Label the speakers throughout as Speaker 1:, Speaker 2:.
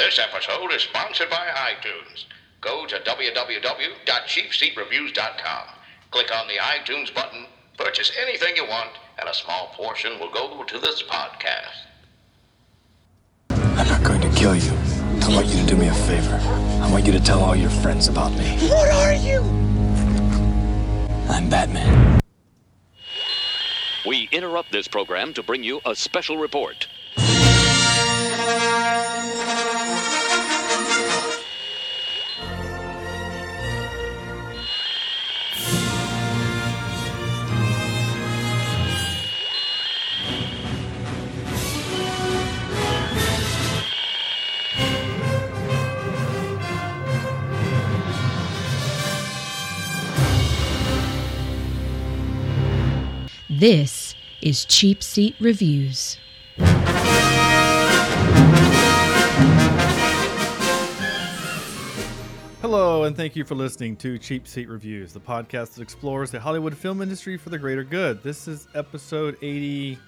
Speaker 1: This episode is sponsored by iTunes. Go to www.cheapseatreviews.com. Click on the iTunes button, purchase anything you want, and a small portion will go to this podcast.
Speaker 2: I'm not going to kill you. I want you to do me a favor. I want you to tell all your friends about me.
Speaker 3: What are you?
Speaker 2: I'm Batman.
Speaker 4: We interrupt this program to bring you a special report.
Speaker 5: This is Cheap Seat Reviews.
Speaker 6: Hello, and thank you for listening to Cheap Seat Reviews, the podcast that explores the Hollywood film industry for the greater good. This is episode 80.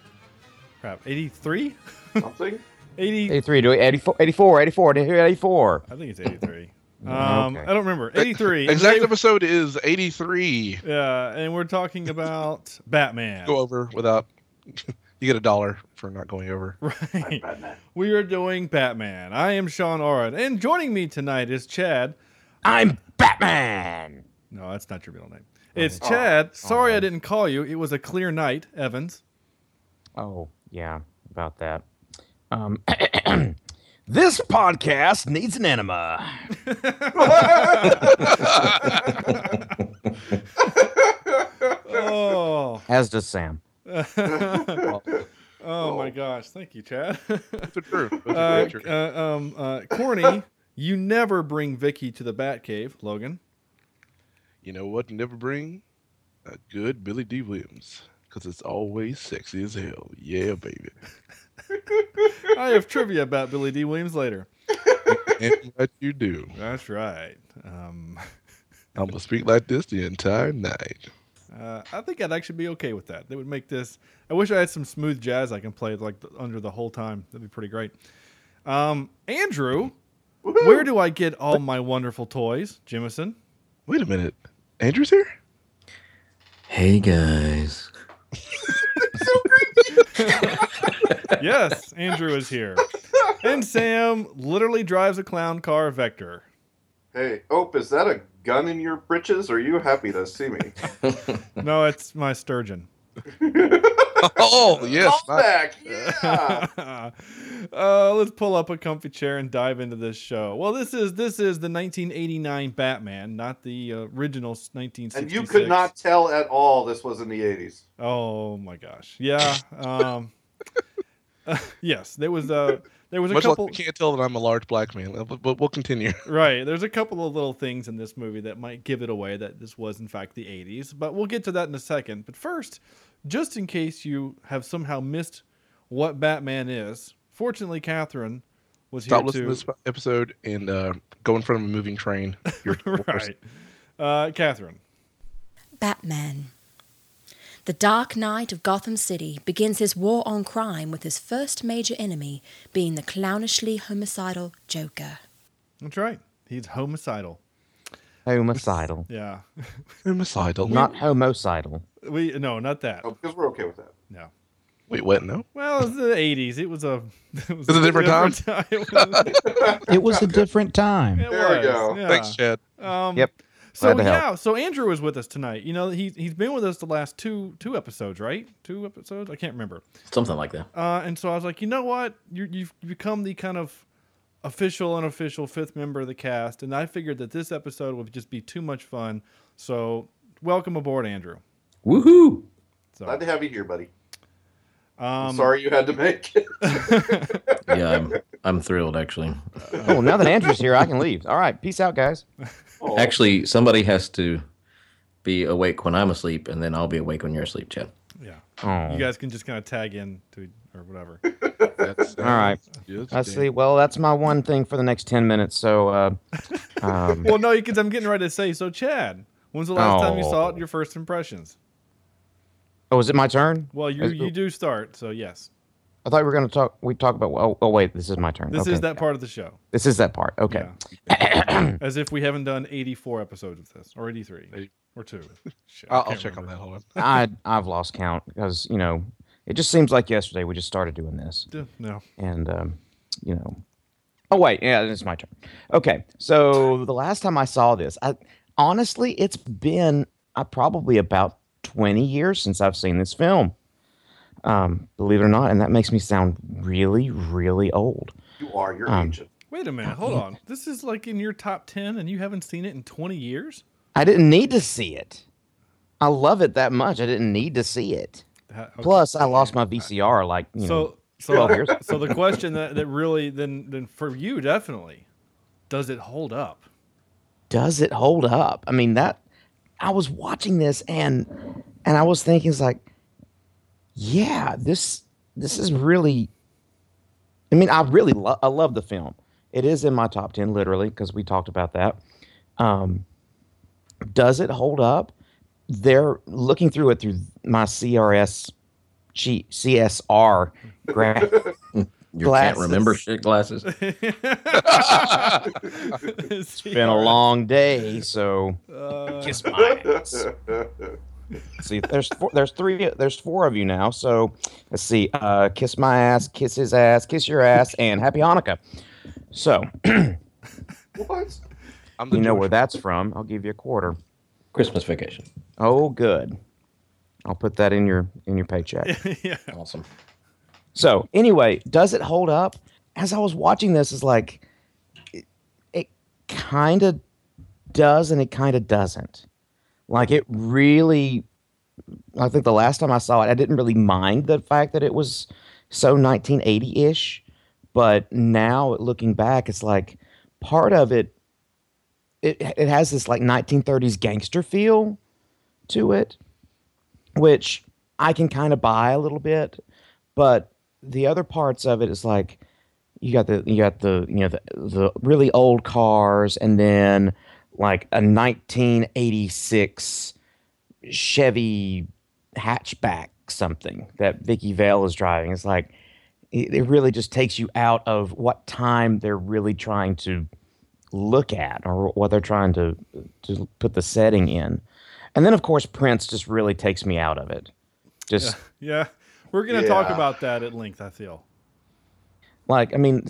Speaker 6: Crap, 83?
Speaker 7: Something?
Speaker 6: 80.
Speaker 8: 83 to 84, 84, 84, 84.
Speaker 6: I think it's 83. Um,
Speaker 8: Okay.
Speaker 6: I don't remember. 83.
Speaker 7: Exact
Speaker 6: Today-
Speaker 7: episode is 83.
Speaker 6: Yeah, and we're talking about Batman.
Speaker 7: Go over without. you get a dollar for not going over.
Speaker 6: Right. We are doing Batman. I am Sean Oren, and joining me tonight is Chad.
Speaker 8: I'm Batman.
Speaker 6: No, that's not your real name. It's Chad. Sorry I didn't call you. It was a clear night, Evans.
Speaker 8: Oh, yeah, about that. Um, this podcast needs an enema.
Speaker 6: Oh,
Speaker 8: As does Sam.
Speaker 6: oh my gosh! Thank you, Chad.
Speaker 7: It's true. It's
Speaker 6: uh, uh, um, uh, Corny, you never bring Vicky to the Batcave, Logan.
Speaker 7: You know what? Never bring a good Billy Dee Williams because it's always sexy as hell. Yeah, baby.
Speaker 6: I have trivia about Billy Dee Williams later.
Speaker 7: and what you do.
Speaker 6: That's right. Um,
Speaker 7: I'm gonna speak like this the entire night.
Speaker 6: uh, I think I'd actually be okay with that. They would make this. I wish I had some smooth jazz I can play like under the whole time. That'd be pretty great. Um, Andrew, where do I get all my wonderful toys, Jimison?
Speaker 7: Wait a minute. Andrew's here?
Speaker 9: Hey guys.
Speaker 6: yes, Andrew is here. And Sam literally drives a clown car Vector.
Speaker 10: Hey, Ope, is that a gun in your britches? Or are you happy to see me?
Speaker 6: No, it's my sturgeon.
Speaker 7: Oh, yes.
Speaker 10: Come back, yeah.
Speaker 6: uh, let's pull up a comfy chair and dive into this show. Well, this is this is the 1989 Batman, not the uh, original 1966.
Speaker 10: and you could not tell at all this was in the 80s.
Speaker 6: Oh my gosh, yeah. Um, yes, there was a there was a
Speaker 7: Much
Speaker 6: couple.
Speaker 7: like you can't tell that I'm a large black man, but, but we'll continue.
Speaker 6: Right. There's a couple of little things in this movie that might give it away that this was, in fact, the 80s. But we'll get to that in a second. But first, just in case you have somehow missed what Batman is, fortunately, Catherine was
Speaker 7: Stop
Speaker 6: here
Speaker 7: listening
Speaker 6: to.
Speaker 7: to this episode and uh, go in front of a moving train. You're
Speaker 6: right. Uh, Catherine.
Speaker 5: Batman. The Dark Knight of Gotham City begins his war on crime with his first major enemy being the clownishly homicidal Joker.
Speaker 6: That's right. He's homicidal.
Speaker 8: Homicidal.
Speaker 6: Yeah.
Speaker 7: Homicidal.
Speaker 8: Not homicidal.
Speaker 6: We no, not that.
Speaker 10: Oh, because we're okay with that.
Speaker 6: No.
Speaker 7: Wait, what? No?
Speaker 6: Well, it's the 80s. It was a. It was
Speaker 7: It was a different time?
Speaker 6: time. It was-
Speaker 9: It was a different time.
Speaker 6: it
Speaker 10: There we go.
Speaker 6: yeah.
Speaker 7: Thanks, Chad.
Speaker 6: Um,
Speaker 8: Yep.
Speaker 6: So
Speaker 8: Glad to help.
Speaker 6: yeah, so Andrew is with us tonight. You know, he's he's been with us the last two two episodes, right? Two episodes, I can't remember.
Speaker 9: Something like that.
Speaker 6: Uh, and so I was like, you know what, you you've become the kind of official, unofficial fifth member of the cast, and I figured that this episode would just be too much fun. So welcome aboard, Andrew.
Speaker 9: Woohoo!
Speaker 6: So,
Speaker 10: Glad to have you here, buddy.
Speaker 6: Um,
Speaker 10: sorry you had to make it.
Speaker 9: Yeah, I'm, I'm thrilled actually.
Speaker 8: Oh, now that Andrew's here, I can leave. All right. Peace out, guys.
Speaker 10: Oh,
Speaker 9: Actually, somebody has to be awake when I'm asleep, and then I'll be awake when you're asleep, Chad.
Speaker 6: yeah,
Speaker 8: Oh.
Speaker 6: you guys can just kind of tag in to or whatever.
Speaker 7: That's,
Speaker 8: All right. I see. Well, that's my one thing for the next 10 minutes. So, uh, um,
Speaker 6: well, no, because I'm getting ready to say. So, Chad, when's the last time you saw it?
Speaker 8: Oh.
Speaker 6: Your first impressions?
Speaker 8: oh, is it my turn?
Speaker 6: Well, you you do start, so yes.
Speaker 8: I thought we were going to talk. We talk about. Oh, oh, wait, this is my turn.
Speaker 6: This
Speaker 8: okay.
Speaker 6: is that part of the show.
Speaker 8: This is that part. Okay.
Speaker 6: Yeah. As if we haven't done 84 episodes of this, or 83,
Speaker 7: Eight.
Speaker 6: or two. Shit, I
Speaker 7: I'll, I'll check on that. Hold on.
Speaker 8: I I've lost count because you know it just seems like yesterday we just started doing this,
Speaker 6: Yeah, No.
Speaker 8: and um, you know. Oh wait, yeah, it's my turn. Okay, so the last time I saw this, I honestly, it's been uh, probably about twenty years since I've seen this film. Um, believe it or not, and that makes me sound really, really old.
Speaker 10: You are your
Speaker 8: Um,
Speaker 10: agent.
Speaker 6: Wait a minute. Hold on. This is like in your top 10, and you haven't seen it in 20 years?
Speaker 8: I didn't need to see it. I love it that much. I didn't need to see it.
Speaker 6: Ha- okay.
Speaker 8: Plus, I lost my VCR like you know.
Speaker 6: so, so,
Speaker 8: 12 years.
Speaker 6: so the question that, that really, then, then for you, definitely, does it hold up?
Speaker 8: does it hold up? I mean, that I was watching this and and I was thinking, it's like, yeah, this this is really. I mean, I really lo- I love the film. It is in my top ten, literally, because we talked about that. Um, does it hold up? They're looking through it through my CRS, G, CSR. Gra-
Speaker 9: You can't remember shit glasses.
Speaker 6: it's
Speaker 8: been a long day, so
Speaker 6: Uh,
Speaker 8: kiss my ass. See there's four, there's three there's four of you now so let's see uh kiss my ass kiss his ass kiss your ass and happy hanukkah so
Speaker 10: What?
Speaker 7: I'm the
Speaker 8: you know where that's from i'll give you a quarter
Speaker 9: Christmas vacation.
Speaker 8: oh good i'll put that in your in your paycheck
Speaker 6: yeah.
Speaker 9: Awesome.
Speaker 8: so anyway does it hold up as i was watching this is like it, it kind of does and it kind of doesn't like it really i think the last time i saw it i didn't really mind the fact that it was so 1980-ish but now looking back it's like part of it it, it has this like 1930s gangster feel to it which i can kind of buy a little bit but the other parts of it is like you got the you got the you know the the really old cars and then like a 1986 Chevy hatchback something that Vicky Vale is driving. It's like it, it really just takes you out of what time they're really trying to look at or what they're trying to to put the setting in. And then of course Prince just really takes me out of it. Just
Speaker 6: Yeah. We're going to talk about that at length, I feel.
Speaker 8: like i mean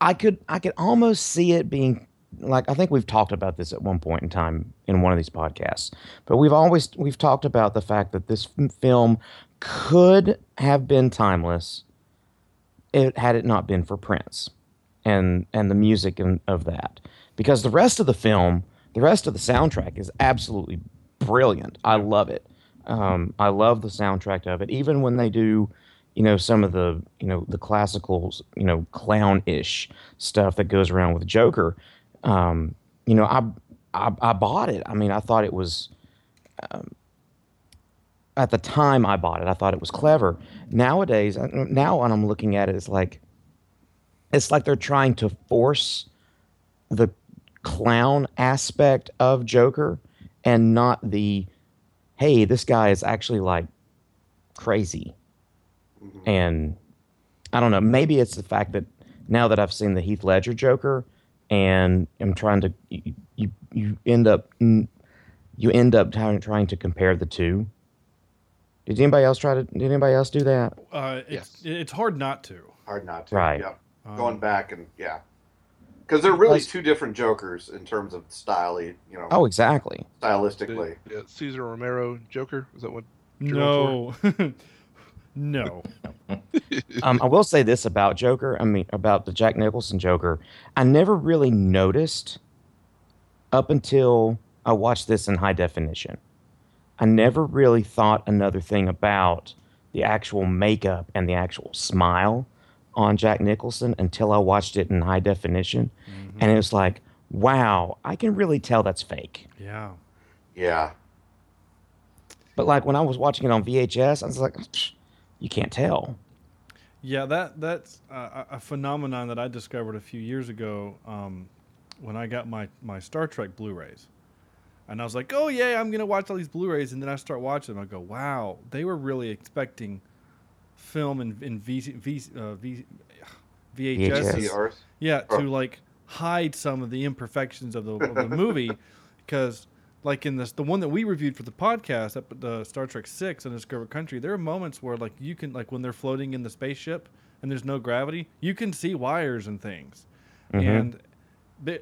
Speaker 8: i could i could almost see it being like i think we've talked about this at one point in time in one of these podcasts but we've always we've talked about the fact that this film could have been timeless it had it not been for prince and and the music and, of that. Because the rest of the film the rest of the soundtrack is absolutely brilliant. I love it. Um, i love the soundtrack of it. Even when they do you know some of the you know the classical you know clown-ish stuff that goes around with joker um, you know I, I i bought it. I mean i thought it was um, at the time i bought it i thought it was clever. Nowadays now when i'm looking at it it's like it's like they're trying to force the clown aspect of joker and not the hey this guy is actually like crazy. And I don't know. Maybe it's the fact that now that I've seen the Heath Ledger Joker, and I'm trying to you you, you end up you end up trying, trying to compare the two. Did anybody else try to? Did anybody else do that?
Speaker 6: Uh, it's,
Speaker 7: Yes.
Speaker 6: it's hard not to.
Speaker 10: Hard not to.
Speaker 8: Right.
Speaker 10: Yep.
Speaker 6: Um,
Speaker 10: Going back and yeah, because they're really
Speaker 8: Like-
Speaker 10: two different Jokers in terms of style. You know,
Speaker 8: Oh, exactly.
Speaker 10: stylistically.
Speaker 7: Yeah, Cesar Romero Joker. Is that what?
Speaker 6: No. no.
Speaker 8: Um, I will say this about Joker. I mean, about the Jack Nicholson Joker. I never really noticed up until I watched this in high definition. I never really thought another thing about the actual makeup and the actual smile on Jack Nicholson until I watched it in high definition. And it was like, wow, I can really tell that's fake.
Speaker 6: Yeah.
Speaker 10: Yeah.
Speaker 8: But like when I was watching it on VHS, I was like, "Psh, you can't tell.
Speaker 6: Yeah, that that's uh, a a phenomenon that I discovered a few years ago um, when I got my, my Star Trek Blu-rays, and I was like, "Oh yeah, I'm gonna watch all these Blu-rays," and then I start watching them. I go, "Wow, they were really expecting film in in v, v, uh, v, VHS.
Speaker 8: VHS.
Speaker 6: Yeah,
Speaker 10: Oh.
Speaker 6: to like hide some of the imperfections of the, of the movie, because like in this the one that we reviewed for the podcast, at the uh, Star Trek Six Undiscovered Country, there are moments where like you can like when they're floating in the spaceship and there's no gravity, you can see wires and things, mm-hmm. and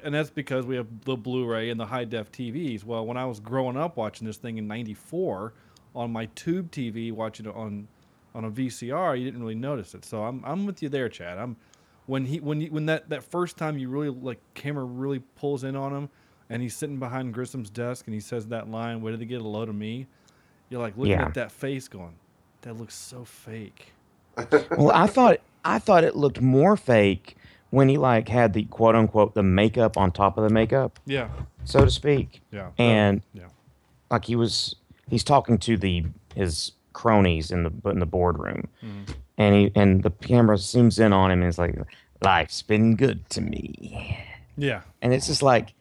Speaker 6: and that's because we have the Blu-ray and the high def TVs. Well, when I was growing up watching this thing in '94 on my tube TV, watching it on on a VCR, you didn't really notice it. So I'm I'm with you there, Chad. I'm when he when you, when that that first time you really like camera really pulls in on him, and he's sitting behind Grissom's desk and he says that line, "Where did they get a load of me?" You're like looking
Speaker 8: Yeah.
Speaker 6: at that face, going, "That looks so fake."
Speaker 8: well, I thought I thought it looked more fake when he like had the quote unquote the makeup on top of the makeup,
Speaker 6: Yeah,
Speaker 8: so to speak.
Speaker 6: yeah,
Speaker 8: And
Speaker 6: yeah.
Speaker 8: like he was he's talking to the his cronies in the in the boardroom mm-hmm. and he and the camera zooms in on him and it's like life's been good to me
Speaker 6: Yeah,
Speaker 8: and it's just like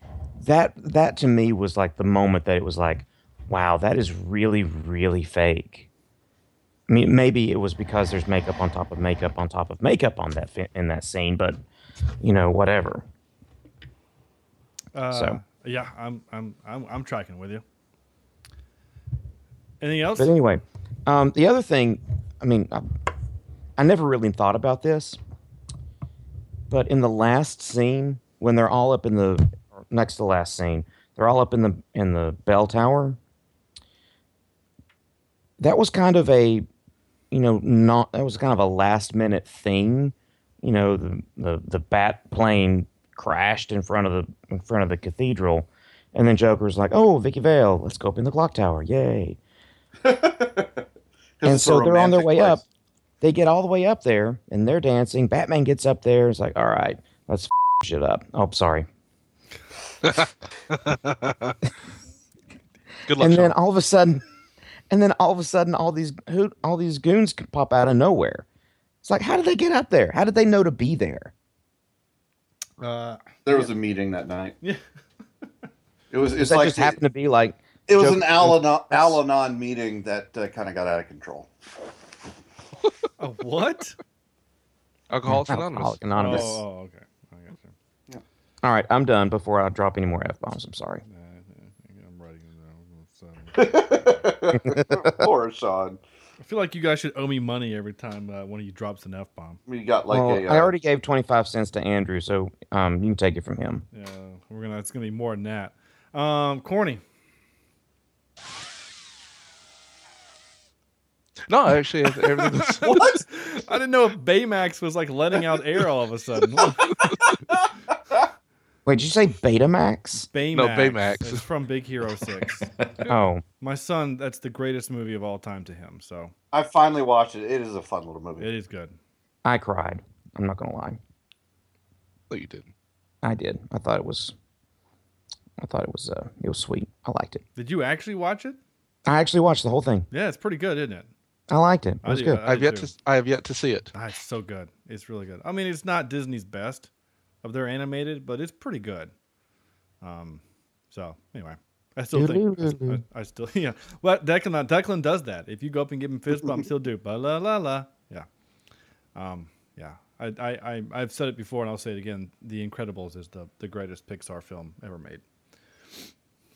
Speaker 8: that that to me was like the moment that it was like wow that is really really fake i mean maybe it was because there's makeup on top of makeup on top of makeup on that in that scene but you know whatever
Speaker 6: uh,
Speaker 8: So.
Speaker 6: yeah, I'm I'm I'm I'm tracking with you. Anything else?
Speaker 8: But anyway, um, the other thing, I mean, I, I never really thought about this, but in the last scene, when they're all up in the next to last scene, they're all up in the in the bell tower. That was kind of a, you know, not that was kind of a last minute thing. You know, the the, the bat plane crashed in front of the in front of the cathedral, and then Joker's like, "Oh, Vicky Vale, let's go up in the clock tower, yay!" and so they're on their way
Speaker 10: place.
Speaker 8: up. They get all the way up there and they're dancing. Batman gets up there. It's like, all right, let's f- shit up. Oh, sorry.
Speaker 7: Good luck,
Speaker 8: and then
Speaker 7: Sean.
Speaker 8: all of a sudden, and then all of a sudden, all these who, all these goons can pop out of nowhere. It's like, how did they get up there? How did they know to be there?
Speaker 6: Uh,
Speaker 10: There was a meeting that night.
Speaker 6: yeah.
Speaker 10: It was.
Speaker 8: Does
Speaker 10: It's
Speaker 8: that
Speaker 10: like
Speaker 8: just happened to be like
Speaker 10: it was an Al-Anon, Al-Anon meeting that uh, kind of got out of control.
Speaker 6: A what?
Speaker 7: Alcoholics Anonymous.
Speaker 8: Alcoholic Anonymous?
Speaker 6: Oh, oh, okay. I got you.
Speaker 8: All right, I'm done before I drop any more f bombs. I'm sorry.
Speaker 6: I'm writing it down. So-
Speaker 10: Poor Sean.
Speaker 6: I feel like you guys should owe me money every time uh, one of you drops an f bomb.
Speaker 10: We got like
Speaker 8: well,
Speaker 10: a.
Speaker 8: I
Speaker 10: uh,
Speaker 8: already gave 25 cents to Andrew, so um, you can take it from him.
Speaker 6: Yeah, we're gonna. It's gonna be more than that. Um, corny.
Speaker 7: No, actually, everything was.
Speaker 10: What?
Speaker 6: I didn't know if Baymax was like letting out air all of a sudden.
Speaker 8: Wait, did you say Betamax?
Speaker 6: Baymax.
Speaker 7: No, Baymax.
Speaker 6: It's from Big Hero Six.
Speaker 8: Oh,
Speaker 6: My son, that's the greatest movie of all time to him. So
Speaker 10: I finally watched it. It is a fun little movie.
Speaker 6: it is good.
Speaker 8: I cried. I'm not gonna lie.
Speaker 7: No, you didn't.
Speaker 8: I did. I thought it was. I thought it was. Uh, it was sweet. I liked it.
Speaker 6: Did you actually watch it?
Speaker 8: I actually watched the whole thing.
Speaker 6: Yeah, it's pretty good, isn't it?
Speaker 8: I liked it. It
Speaker 6: I
Speaker 8: was
Speaker 6: do-
Speaker 8: good.
Speaker 6: I
Speaker 7: I've yet
Speaker 6: too.
Speaker 7: to. I have yet to see it.
Speaker 6: Ah, it's so good. It's really good. I mean, it's not Disney's best of their animated, but it's pretty good. Um, so anyway, I still think I, I, I still yeah. Well, Declan Declan does that. If you go up and give him fist bumps, he'll do ba la la la. Yeah. Um. Yeah. I, I, I I've said it before and I'll say it again. The Incredibles is the the greatest Pixar film ever made.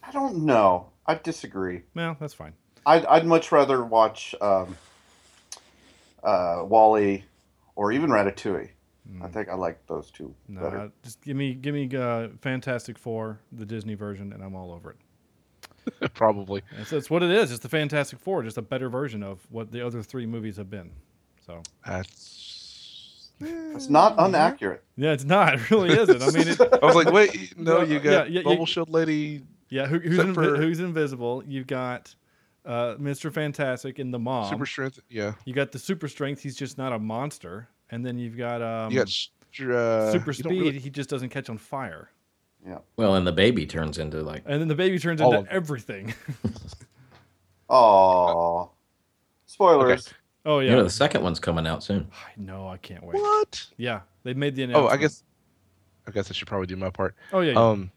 Speaker 10: I don't know. I disagree.
Speaker 6: Well, that's fine.
Speaker 10: I'd, I'd much rather watch um, uh, WALL-E or even Ratatouille. I think I like those two
Speaker 6: No,
Speaker 10: better.
Speaker 6: I- just give me give me uh, Fantastic Four, the Disney version, and I'm all over it.
Speaker 7: Probably.
Speaker 6: It's, it's what it is. It's the Fantastic Four, just a better version of what the other three movies have been. So
Speaker 7: That's.
Speaker 10: It's not inaccurate.
Speaker 6: yeah, it's not. It really isn't. I mean, it,
Speaker 7: I was like, wait, no,
Speaker 6: Yeah,
Speaker 7: you got
Speaker 6: yeah, you-
Speaker 7: Bubble Shield Lady.
Speaker 6: yeah, who, who's invi-
Speaker 7: for-
Speaker 6: who's invisible? You've got uh, Mr. Fantastic and the mom.
Speaker 7: Super strength. Yeah.
Speaker 6: you got the super strength. He's just not a monster. And then you've got um,
Speaker 7: You got uh,
Speaker 6: super speed.
Speaker 7: really-
Speaker 6: He just doesn't catch on fire. Yeah.
Speaker 9: Well, and the baby turns into like
Speaker 6: And then the baby turns
Speaker 7: All
Speaker 6: into
Speaker 7: of-
Speaker 6: everything.
Speaker 10: Oh, spoilers.
Speaker 6: oh
Speaker 9: you
Speaker 6: yeah.
Speaker 9: know the second one's coming out soon.
Speaker 6: I know. I can't wait.
Speaker 7: What?
Speaker 6: Yeah, they made the announcement. Oh.
Speaker 7: I guess. I guess I should probably do my part.
Speaker 6: Oh yeah. yeah.
Speaker 7: Um,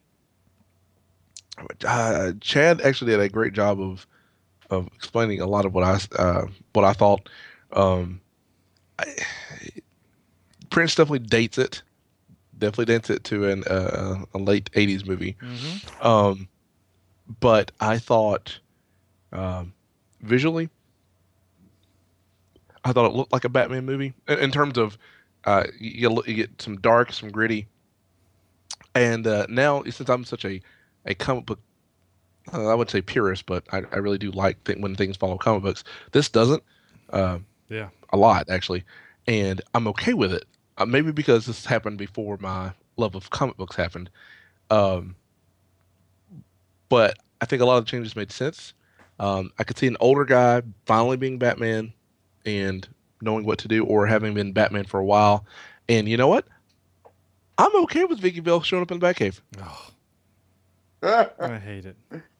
Speaker 7: uh, Chad actually did a great job of of explaining a lot of what I uh, what I thought. Um, I, Prince definitely dates it. Definitely dates it to an uh, a late '80s movie. Um, but I thought um, visually, I thought it looked like a Batman movie in, in terms of uh, you, you, you get some dark, some gritty, and uh, now since I'm such a a comic book, uh, I would say purist, but I, I really do like th- when things follow comic books. This doesn't. Uh,
Speaker 6: Yeah.
Speaker 7: a lot actually, and I'm okay with it. Uh, maybe because this happened before my love of comic books happened. Um, but I think a lot of the changes made sense. Um, I could see an older guy finally being Batman and knowing what to do, or having been Batman for a while. And you know what? I'm okay with Vicky Vale showing up in the Batcave.
Speaker 6: I hate it.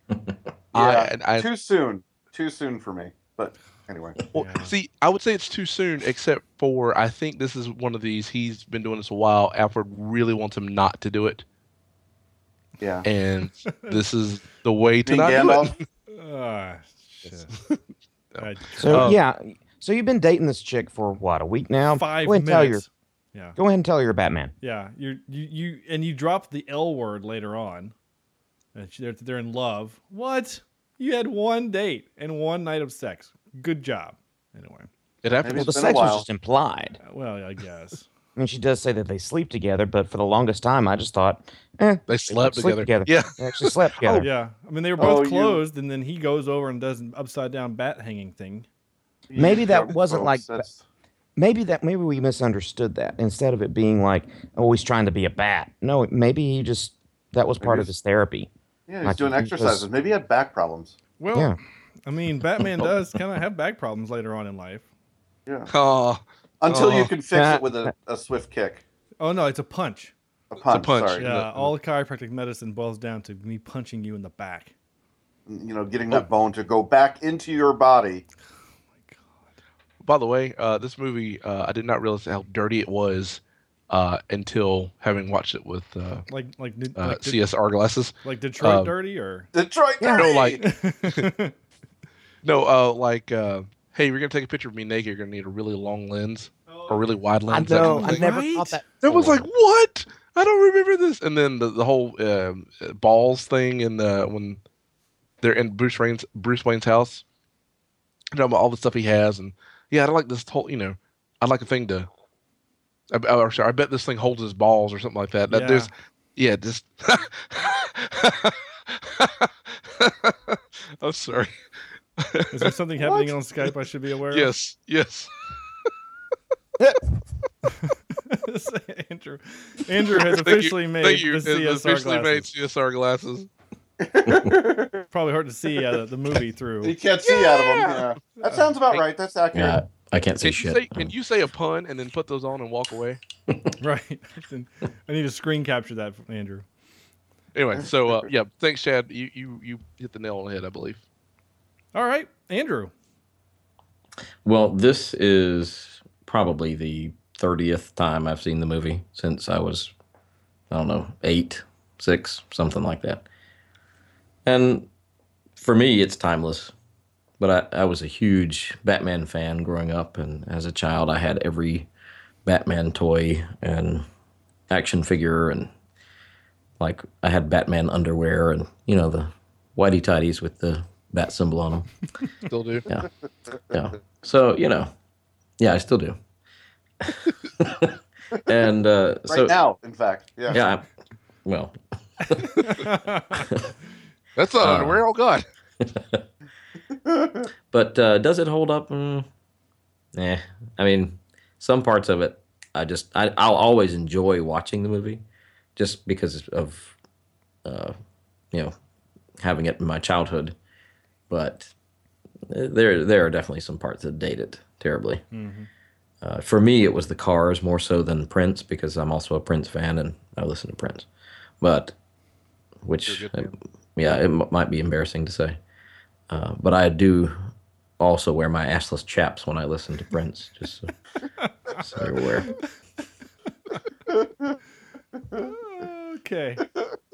Speaker 10: Yeah,
Speaker 7: and I-
Speaker 10: too soon. Too soon for me. But anyway.
Speaker 7: Well, see, I would say it's too soon, except for I think this is one of these. He's been doing this a while. Alfred really wants him not to do it,
Speaker 10: Yeah.
Speaker 7: and this is the way to
Speaker 10: Being
Speaker 7: not do it.
Speaker 6: Shit. I-
Speaker 8: So
Speaker 7: Um,
Speaker 8: yeah, so you've been dating this chick for what a week now?
Speaker 6: Five
Speaker 8: Go ahead and tell your
Speaker 6: minutes. Yeah.
Speaker 8: go ahead and tell your Batman.
Speaker 6: Yeah, you you you and you dropped the L word later on. And they're they're in love. What? You had one date and one night of sex. Good job. Anyway.
Speaker 7: It happens.
Speaker 10: Maybe
Speaker 8: Well, the
Speaker 10: it's
Speaker 8: sex was just implied.
Speaker 6: Uh, Well, I guess.
Speaker 8: I mean, she does say that they sleep together, but for the longest time, I just thought, eh,
Speaker 7: They slept
Speaker 8: sleep
Speaker 7: together. Yeah.
Speaker 8: They actually slept together.
Speaker 6: Oh
Speaker 8: together.
Speaker 6: yeah. I mean, they were
Speaker 10: Oh,
Speaker 6: both
Speaker 10: you-
Speaker 6: closed, and then he goes over and does an upside down bat hanging thing.
Speaker 8: Maybe that wasn't like-
Speaker 10: that's-
Speaker 8: Maybe that maybe we misunderstood that. Instead of it being like, oh, he's trying to be a bat. No, maybe he just that was part of his therapy.
Speaker 10: Yeah, he's
Speaker 8: Like,
Speaker 10: doing
Speaker 8: he was-
Speaker 10: exercises. Maybe he had back problems.
Speaker 6: Well,
Speaker 8: Yeah.
Speaker 6: I mean, Batman does kind of have back problems later on in life.
Speaker 10: Yeah.
Speaker 7: Oh,
Speaker 10: Until you
Speaker 7: Oh.
Speaker 10: can fix
Speaker 8: Yeah.
Speaker 10: it with a, a swift kick.
Speaker 6: Oh no, it's a punch.
Speaker 10: A punch.
Speaker 7: punch.
Speaker 10: Sorry.
Speaker 6: Yeah,
Speaker 7: no.
Speaker 6: all chiropractic medicine boils down to me punching you in the back.
Speaker 10: You know, getting that bone to go back into your body.
Speaker 7: by the way, uh, this movie uh, I did not realize how dirty it was uh, until having watched it with uh,
Speaker 6: Like like like,
Speaker 7: uh,
Speaker 6: like,
Speaker 7: CSR glasses.
Speaker 6: like Detroit
Speaker 7: um,
Speaker 6: dirty or
Speaker 10: Detroit.
Speaker 7: No, like no, uh, like uh, hey, you're gonna take a picture of me naked. You're gonna need a really long lens or really wide lens. that
Speaker 8: know.
Speaker 7: kind of
Speaker 8: I
Speaker 7: thing.
Speaker 8: never
Speaker 6: Right?
Speaker 8: thought that.
Speaker 7: That was like what? I don't remember this. And then the, the whole um, uh, balls thing in the when they're in Bruce Wayne's Bruce Wayne's house. You know about all the stuff he has, and yeah, I like this whole. You know, I'd like a thing to. I, I, or sorry, I bet this thing holds his balls or something like that. That
Speaker 6: Yeah.
Speaker 7: there's, yeah, just. I'm sorry.
Speaker 6: is there something happening on Skype I should be aware
Speaker 7: of? Yes,
Speaker 6: yes. Andrew Andrew has
Speaker 7: Thank you,
Speaker 6: officially made
Speaker 7: you.
Speaker 6: the CSR
Speaker 7: officially made
Speaker 6: glasses.
Speaker 7: CSR glasses.
Speaker 6: Probably hard to see uh, the movie through.
Speaker 10: You can't see out of them. Yeah. That sounds about right. That's accurate.
Speaker 9: Yeah, I can't see
Speaker 7: Can you,
Speaker 9: shit.
Speaker 7: say, can you say a pun and then put those on and walk away?
Speaker 6: Right. I need to screen capture that, from Andrew.
Speaker 7: Anyway, so uh, yeah, thanks, Chad. You you you hit the nail on the head, I believe.
Speaker 6: All right, Andrew.
Speaker 9: Well, this is probably the 30th time I've seen the movie since I was, I don't know, eight, six, something like that. And for me, it's timeless. But I, I was a huge Batman fan growing up. And as a child, I had every Batman toy and action figure. And like, I had Batman underwear and, you know, the whitey tidies with the bat symbol on them.
Speaker 7: Still do.
Speaker 9: Yeah. Yeah. So, you know, yeah, I still do. and uh,
Speaker 10: Right
Speaker 9: so,
Speaker 10: now, in fact. Yeah.
Speaker 9: yeah, I- well,
Speaker 7: That's not
Speaker 9: Uh,
Speaker 7: underwear. Oh God.
Speaker 9: but uh, does it hold up? Mm, eh. I mean, some parts of it, I just, I, I'll always enjoy watching the movie just because of, uh, you know, having it in my childhood. But uh, there, there are definitely some parts that date it terribly. Uh, for me, it was the Cars more so than Prince because I'm also a Prince fan and I listen to Prince. But which,
Speaker 7: You're a good
Speaker 9: yeah, it m- might be embarrassing to say, uh, but I do also wear my assless chaps when I listen to Prince, just so, so you're aware.
Speaker 6: Okay.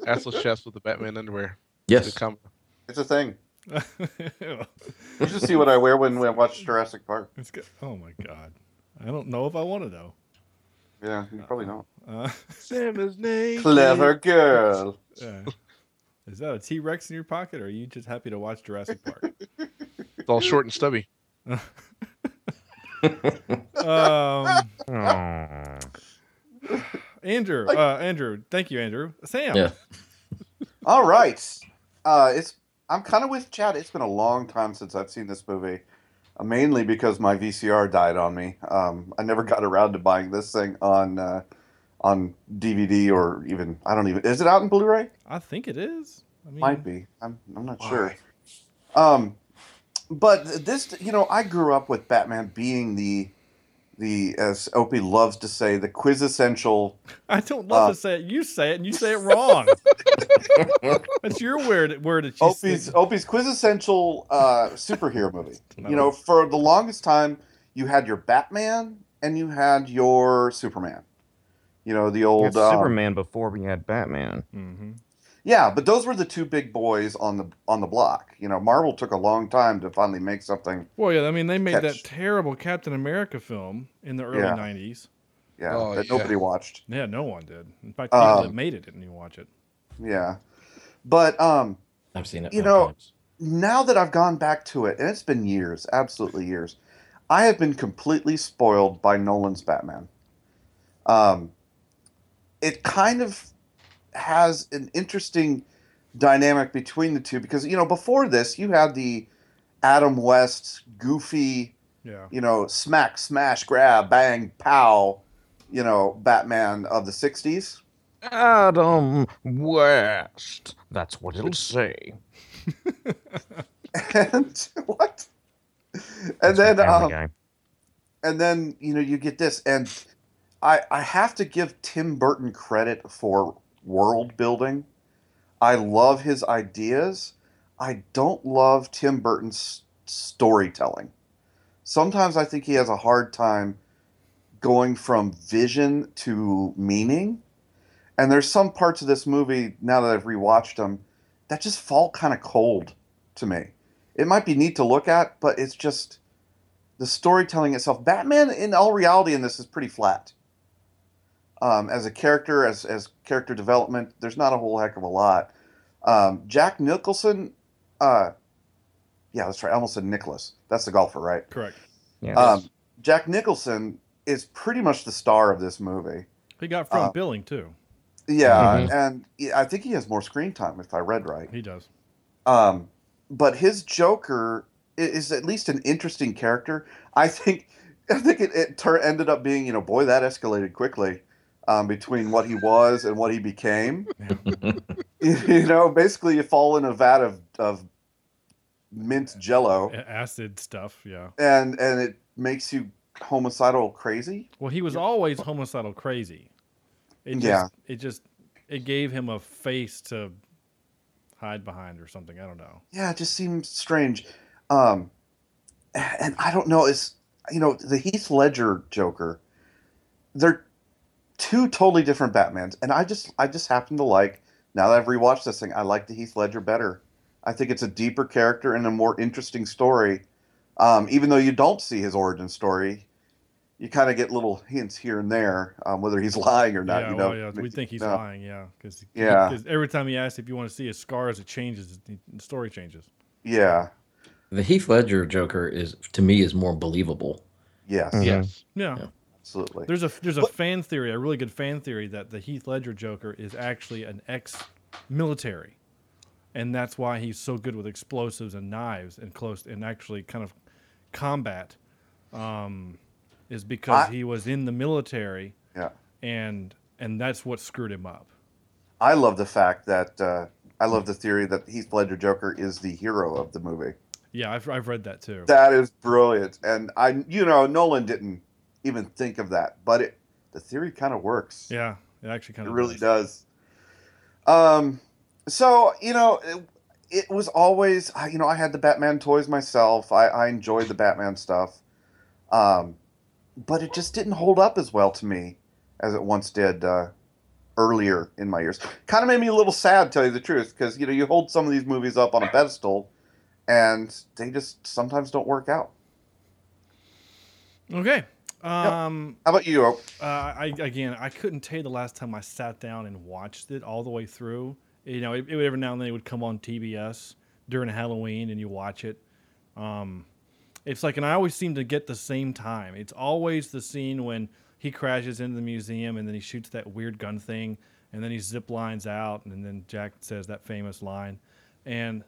Speaker 7: Assless chaps with the Batman underwear.
Speaker 9: Yes,
Speaker 7: Good combo.
Speaker 10: It's a thing. You should see what I wear when we watch Jurassic Park.
Speaker 6: It's good. Oh my god. I don't know if I want to know.
Speaker 10: Yeah, you probably don't.
Speaker 6: Uh,
Speaker 7: Sam is naked.
Speaker 10: Clever girl.
Speaker 6: yeah. Is that a T Rex in your pocket, or are you just happy to watch Jurassic Park?
Speaker 7: It's all short and stubby.
Speaker 6: um,
Speaker 8: Aw.
Speaker 6: Andrew, uh, Andrew, thank you, Andrew. Sam,
Speaker 9: Yeah.
Speaker 10: All right. Uh, it's I'm kind of with Chad. It's been a long time since I've seen this movie, uh, mainly because my VCR died on me. Um, I never got around to buying this thing on uh, on DVD or even I don't even. Is it out in Blu-ray?
Speaker 6: I think it is. I mean,
Speaker 10: Might be. I'm I'm not sure. Um, but this, you know, I grew up with Batman being the the as Opie loves to say the quintessential
Speaker 6: I don't love
Speaker 10: Uh,
Speaker 6: to say it. You say it, and you say it wrong. That's your weird word. That you
Speaker 10: Opie's
Speaker 6: say.
Speaker 10: Opie's quintessential uh, superhero movie.
Speaker 6: No.
Speaker 10: You know, for the longest time, you had your Batman and you had your Superman. You know, the
Speaker 8: We
Speaker 10: old
Speaker 8: had
Speaker 10: um,
Speaker 8: Superman before we had Batman.
Speaker 6: hmm
Speaker 10: Yeah, but those were the two big boys on the on the block. You know, Marvel took a long time to finally make something.
Speaker 6: Well, yeah. I mean, they made that terrible Captain America film in the early
Speaker 10: Yeah.
Speaker 6: '90s.
Speaker 10: Yeah,
Speaker 7: Oh,
Speaker 10: that
Speaker 7: yeah.
Speaker 10: nobody watched.
Speaker 6: Yeah, no one did. In fact, people
Speaker 10: Um,
Speaker 6: that made it didn't even watch it.
Speaker 10: Yeah, but um,
Speaker 9: I've seen it.
Speaker 10: You know-
Speaker 9: times.
Speaker 10: now that I've gone back to it, and it's been years, absolutely years, I have been completely spoiled by Nolan's Batman. Um, it kind of has an interesting dynamic between the two because you know before this you had the Adam West goofy,
Speaker 6: Yeah.
Speaker 10: you know, smack, smash, grab, bang, pow, you know, Batman of the '60s.
Speaker 8: Adam West. That's what it'll say.
Speaker 10: and what? And
Speaker 8: That's
Speaker 10: then um, and then you know you get this and i i have to give tim burton credit for world building. I love his ideas. I don't love tim burton's storytelling. Sometimes i think he has a hard time going from vision to meaning. And there's some parts of this movie now that i've rewatched them that just fall kind of cold to me. It might be neat to look at but it's just the storytelling itself. Batman, in all reality, in this is pretty flat. Um, as a character, as as character development, there's not a whole heck of a lot. Um, Jack Nicholson, uh, yeah, that's right. I almost said Nicklaus. That's the golfer, right?
Speaker 6: Correct.
Speaker 8: Yeah.
Speaker 10: Um, Jack Nicholson is pretty much the star of this movie.
Speaker 6: He got front
Speaker 10: uh,
Speaker 6: billing too.
Speaker 10: Yeah,
Speaker 8: Mhm.
Speaker 10: and I think he has more screen time if I read right.
Speaker 6: He does.
Speaker 10: Um, but his Joker is at least an interesting character. I think, I think it, it tur- ended up being, you know, boy, that escalated quickly um, between what he was and what he became. you know, basically, you fall in a vat of, of mint Jello,
Speaker 6: Acid stuff. Yeah.
Speaker 10: and and it makes you homicidal crazy.
Speaker 6: Well, he was always homicidal crazy. It just,
Speaker 10: Yeah.
Speaker 6: It just it gave him a face to hide behind or something. I don't know.
Speaker 10: Yeah, it just seems strange. Um, and I don't know. Is you know the Heath Ledger Joker? They're two totally different Batmans, and I just I just happen to like now that I've rewatched this thing, I like the Heath Ledger better. I think it's a deeper character and a more interesting story. Um, even though you don't see his origin story, you kind of get little hints here and there, um, whether he's lying or not.
Speaker 6: yeah,
Speaker 10: you know,
Speaker 6: well, yeah, we think he's
Speaker 10: No.
Speaker 6: lying. Yeah, because
Speaker 10: Yeah.
Speaker 6: every time he asks if you want to see his scars, it changes. The story changes.
Speaker 10: Yeah.
Speaker 9: The Heath Ledger Joker is to me is more believable.
Speaker 10: Yes.
Speaker 8: Mhm.
Speaker 7: Yes.
Speaker 6: Yeah.
Speaker 9: Yeah.
Speaker 10: Absolutely.
Speaker 6: There's a there's a
Speaker 10: But-
Speaker 6: fan theory, a really good fan theory that the Heath Ledger Joker is actually an ex-military, and that's why he's so good with explosives and knives and close and actually kind of combat, um, is because
Speaker 10: I-
Speaker 6: he was in the military
Speaker 10: Yeah.
Speaker 6: and and that's what screwed him up.
Speaker 10: I love the fact that uh, I love the theory that Heath Ledger Joker is the hero of the movie.
Speaker 6: Yeah, I've I've read that too.
Speaker 10: That is brilliant, and I, you know, Nolan didn't even think of that, but it, the theory kind of works.
Speaker 6: yeah, it actually kind
Speaker 10: it
Speaker 6: of
Speaker 10: really does. Um, so you know, it, it was always you know, I had the Batman toys myself. I, I enjoyed the Batman stuff, um, but it just didn't hold up as well to me as it once did uh, earlier in my years. Kind of made me a little sad, to tell you the truth, because you know, you hold some of these movies up on a pedestal, and they just sometimes don't work out.
Speaker 6: Okay. Um,
Speaker 10: How about you?
Speaker 6: Uh, I again, I couldn't tell you the last time I sat down and watched it all the way through. You know, it, it would every now and then it would come on TBS during Halloween, and you watch it. Um, it's like, and I always seem to get the same time. It's always the scene when he crashes into the museum, and then he shoots that weird gun thing, and then he zip lines out, and then Jack says that famous line, and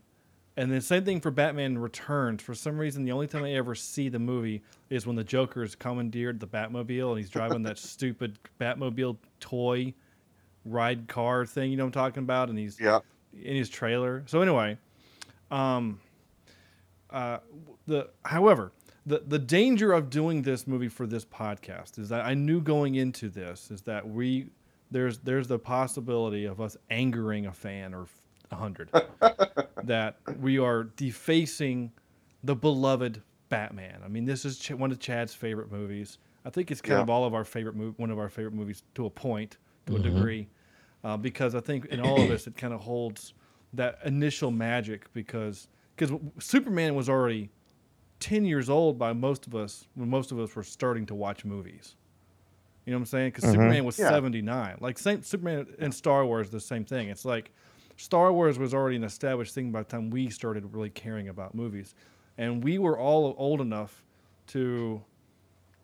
Speaker 6: and then same thing for Batman Returns. For some reason, the only time I ever see the movie is when the Joker is commandeered the Batmobile and he's driving that stupid Batmobile toy ride car thing. You know what I'm talking about? And he's
Speaker 10: Yeah.
Speaker 6: in his trailer. So anyway, um, uh, the however the the danger of doing this movie for this podcast is that I knew going into this is that we there's there's the possibility of us angering a fan or a hundred that we are defacing the beloved Batman. I mean, this is Ch- one of Chad's favorite movies. I think it's kind
Speaker 10: Yeah.
Speaker 6: of all of our favorite mov- one of our favorite movies to a point, to a degree, uh, because I think in all of us it kind of holds that initial magic because because Superman was already ten years old by most of us when most of us were starting to watch movies. You know what I'm saying? Because Superman was
Speaker 10: Yeah.
Speaker 6: 79. Like same Superman and Star Wars, the same thing. It's like Star Wars was already an established thing by the time we started really caring about movies, and we were all old enough to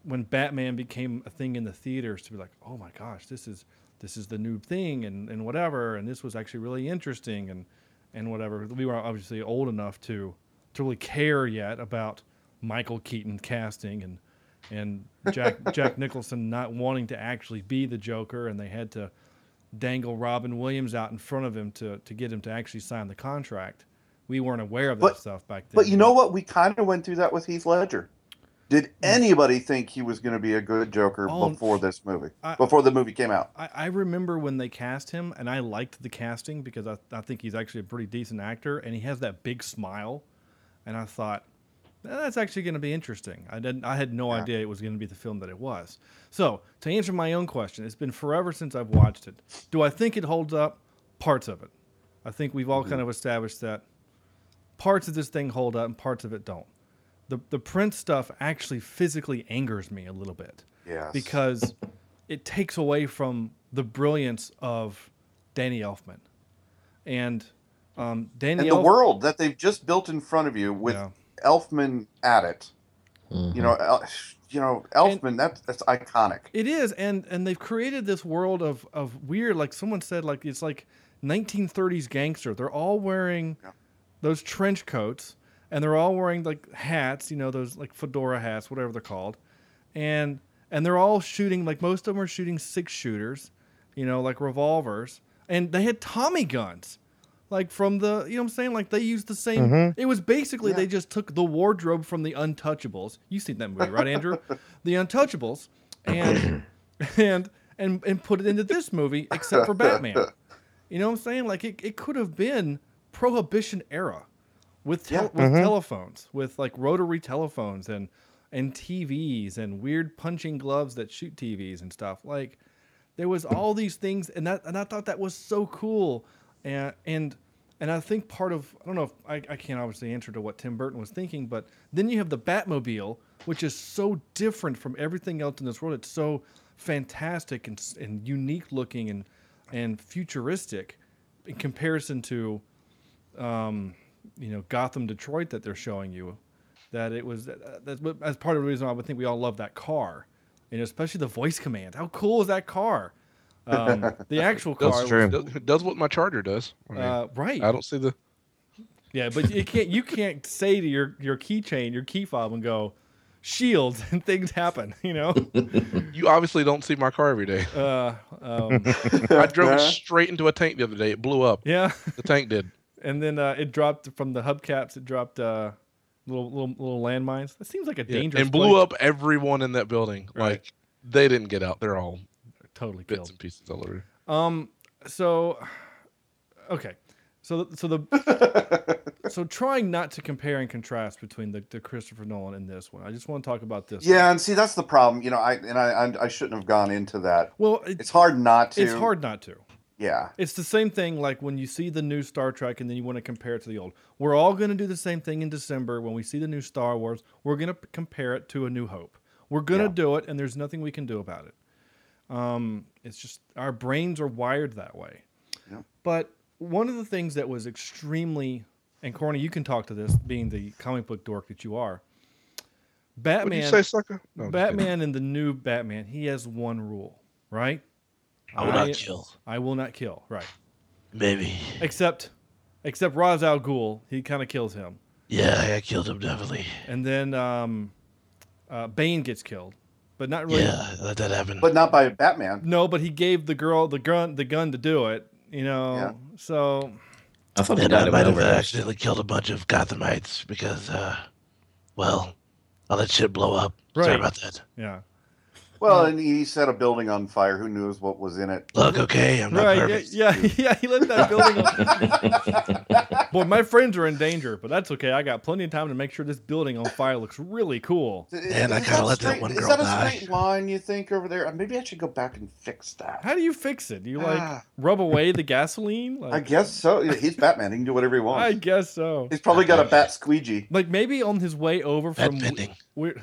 Speaker 6: when Batman became a thing in the theaters to be like, oh my gosh, this is this is the new thing and, and whatever, and this was actually really interesting and and whatever. We were obviously old enough to to really care yet about Michael Keaton casting and and Jack Jack Nicholson not wanting to actually be the Joker, and they had to dangle Robin Williams out in front of him to to get him to actually sign the contract. We weren't aware of that
Speaker 10: But-
Speaker 6: stuff back then.
Speaker 10: But you know what? We kind of went through that with Heath Ledger. Did anybody think he was going to be a good Joker
Speaker 6: Oh,
Speaker 10: before this movie?
Speaker 6: I-
Speaker 10: before the movie came out?
Speaker 6: I, I remember when they cast him, and I liked the casting because I, I think he's actually a pretty decent actor, and he has that big smile, and I thought "Eh, that's actually going to be interesting. I didn't, I had no
Speaker 10: Yeah.
Speaker 6: idea it was going to be the film that it was. So to answer my own question, it's been forever since I've watched it. Do I think it holds up? Parts of it. I think we've all kind of established that parts of this thing hold up and parts of it don't. The the Prince stuff actually physically angers me a little bit
Speaker 10: Yes.
Speaker 6: because it takes away from the brilliance of Danny Elfman. And um, Danny
Speaker 10: and the
Speaker 6: Elf-
Speaker 10: world that they've just built in front of you with
Speaker 6: Yeah.
Speaker 10: Elfman at it. You know, mm-hmm. El- you know, Elfman. that's that's iconic.
Speaker 6: It is, and and they've created this world of of weird. Like someone said, like it's like 1930s gangster. They're all wearing
Speaker 10: Yeah.
Speaker 6: those trench coats, and they're all wearing like hats. You know, those like fedora hats, whatever they're called, and and they're all shooting. Like most of them are shooting six shooters, you know, like revolvers, and they had Tommy guns. Like from the, you know what I'm saying? Like they used the same. Mm-hmm. It was basically they just took the wardrobe from the Untouchables. You seen that movie, right, Andrew? the Untouchables, and and and and put it into this movie, except for Batman. You know what I'm saying? Like it, it could have been Prohibition era, with tel-
Speaker 10: Yeah.
Speaker 6: with mm-hmm. telephones, with like rotary telephones and and TVs and weird punching gloves that shoot TVs and stuff. Like there was all these things, and that and I thought that was so cool, and and and I think part of I don't know if I, I can't obviously answer to what Tim Burton was thinking, but then you have the Batmobile, which is so different from everything else in this world. It's so fantastic and, and unique looking and and futuristic in comparison to um, you know Gotham Detroit that they're showing you. That it was that's that's part of the reason I would think we all love that car. And especially the voice command how cool is that car um, the actual car
Speaker 7: Does,
Speaker 8: true.
Speaker 7: does, does what my charger does. I, mean,
Speaker 6: uh, right
Speaker 7: I don't see the.
Speaker 6: yeah but you can't you can't say to your your keychain your key fob and go shields and things happen you know
Speaker 7: You obviously don't see my car every day.
Speaker 6: uh, um,
Speaker 7: I drove straight into a tank the other day. It blew up.
Speaker 6: yeah
Speaker 7: The tank did.
Speaker 6: and then uh, it dropped from the hubcaps it dropped uh, little little little landmines that seems like a
Speaker 7: Yeah,
Speaker 6: dangerous
Speaker 7: and blew
Speaker 6: place.
Speaker 7: up everyone in that building.
Speaker 6: Right.
Speaker 7: Like they didn't get out. They're all
Speaker 6: totally
Speaker 7: bits
Speaker 6: killed
Speaker 7: and pieces all over.
Speaker 6: Um. So, okay. So the, so the so trying not to compare and contrast between the, the Christopher Nolan and this one. I just want to talk about this.
Speaker 10: Yeah,
Speaker 6: one.
Speaker 10: and see that's the problem. You know, I and I I, I shouldn't have gone into that.
Speaker 6: Well, it,
Speaker 10: It's hard not to.
Speaker 6: it's hard not to.
Speaker 10: Yeah.
Speaker 6: It's the same thing like when you see the new Star Trek and then you want to compare it to the old. We're all going to do the same thing in December when we see the new Star Wars. We're going to compare it to A New Hope. We're gonna
Speaker 10: Yeah.
Speaker 6: do it, and there's nothing we can do about it. Um, it's just our brains are wired that way.
Speaker 10: Yep.
Speaker 6: But one of the things that was extremely, and Corny, you can talk to this, being the comic book dork that you are. Batman.
Speaker 7: What'd you say, sucker? No, I'm just kidding.
Speaker 6: Batman in the new Batman, he has one rule, right?
Speaker 2: I will
Speaker 6: I-
Speaker 2: not kill.
Speaker 6: I will not kill, right?
Speaker 2: Maybe.
Speaker 6: Except, except Ra's al Ghul, he kind of kills him,
Speaker 2: Yeah, I killed him definitely.
Speaker 6: and then um, uh, Bane gets killed, but not really.
Speaker 2: Yeah, let that happen.
Speaker 10: But not by Batman.
Speaker 6: No, but he gave the girl the gun, the gun to do it. You know,
Speaker 10: Yeah.
Speaker 6: so
Speaker 9: I thought he
Speaker 2: and I might have accidentally killed a bunch of Gothamites because, uh, well, all that shit blow up. Sorry about that.
Speaker 6: yeah,
Speaker 10: Well, and he set a building on fire. Who knows what was in it?
Speaker 2: Look, okay, I'm not
Speaker 6: right,
Speaker 2: perfect.
Speaker 6: yeah, yeah, yeah. He lit that building. on... Boy, my friends are in danger, but that's okay. I got plenty of time to make sure this building on fire looks really cool.
Speaker 2: And I
Speaker 10: Is
Speaker 2: kinda
Speaker 10: that
Speaker 2: let that
Speaker 10: straight-
Speaker 2: one
Speaker 10: Is
Speaker 2: girl
Speaker 10: that a
Speaker 2: die.
Speaker 10: straight line you think over there? Uh, Maybe I should go back and fix that.
Speaker 6: How do you fix it? Do you like
Speaker 10: Ah.
Speaker 6: rub away the gasoline? Like,
Speaker 10: I guess so. He's Batman. He can do whatever he wants.
Speaker 6: I guess so.
Speaker 10: He's probably got a bat squeegee.
Speaker 6: Like maybe on his way over
Speaker 2: Bat
Speaker 6: from
Speaker 2: bending.
Speaker 6: weird,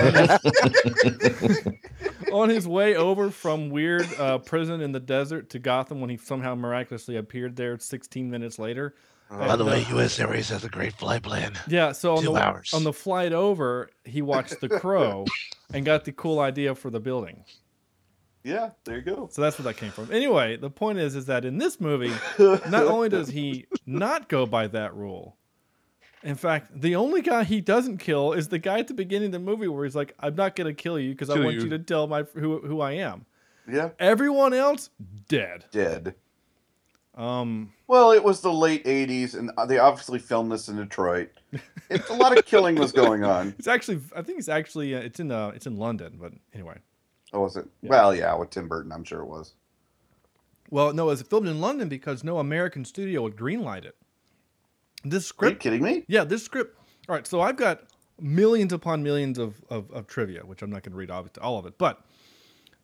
Speaker 6: on his way over from weird uh, prison in the desert to Gotham when he somehow miraculously appeared there 16 minutes later.
Speaker 2: By the way, U.S. Airways has a great flight plan.
Speaker 6: Yeah, so on
Speaker 2: Two
Speaker 6: the
Speaker 2: hours.
Speaker 6: on the flight over, he watched The Crow and got the cool idea for the building.
Speaker 10: Yeah, there you go.
Speaker 6: So that's where that came from. Anyway, the point is, is that in this movie, not only does he not go by that rule, in fact, the only guy he doesn't kill is the guy at the beginning of the movie where he's like, "I'm not gonna kill you because I
Speaker 7: Kill
Speaker 6: want you.
Speaker 7: you.
Speaker 6: to tell my who who I am."
Speaker 10: Yeah,
Speaker 6: Everyone else dead.
Speaker 10: dead.
Speaker 6: Um,
Speaker 10: Well, it was the late '80s, and they obviously filmed this in Detroit. It's a lot of killing was going on.
Speaker 6: it's actually, I think it's actually, uh, it's in uh, it's in London, but anyway.
Speaker 10: Oh, was it? Well, yeah, with Tim Burton, I'm sure it was.
Speaker 6: Well, no, it was filmed in London because no American studio would greenlight it. This script.
Speaker 10: Are you kidding me?
Speaker 6: Yeah, this script. All right, so I've got millions upon millions of, of, of trivia, which I'm not going to read all of it, all of it. But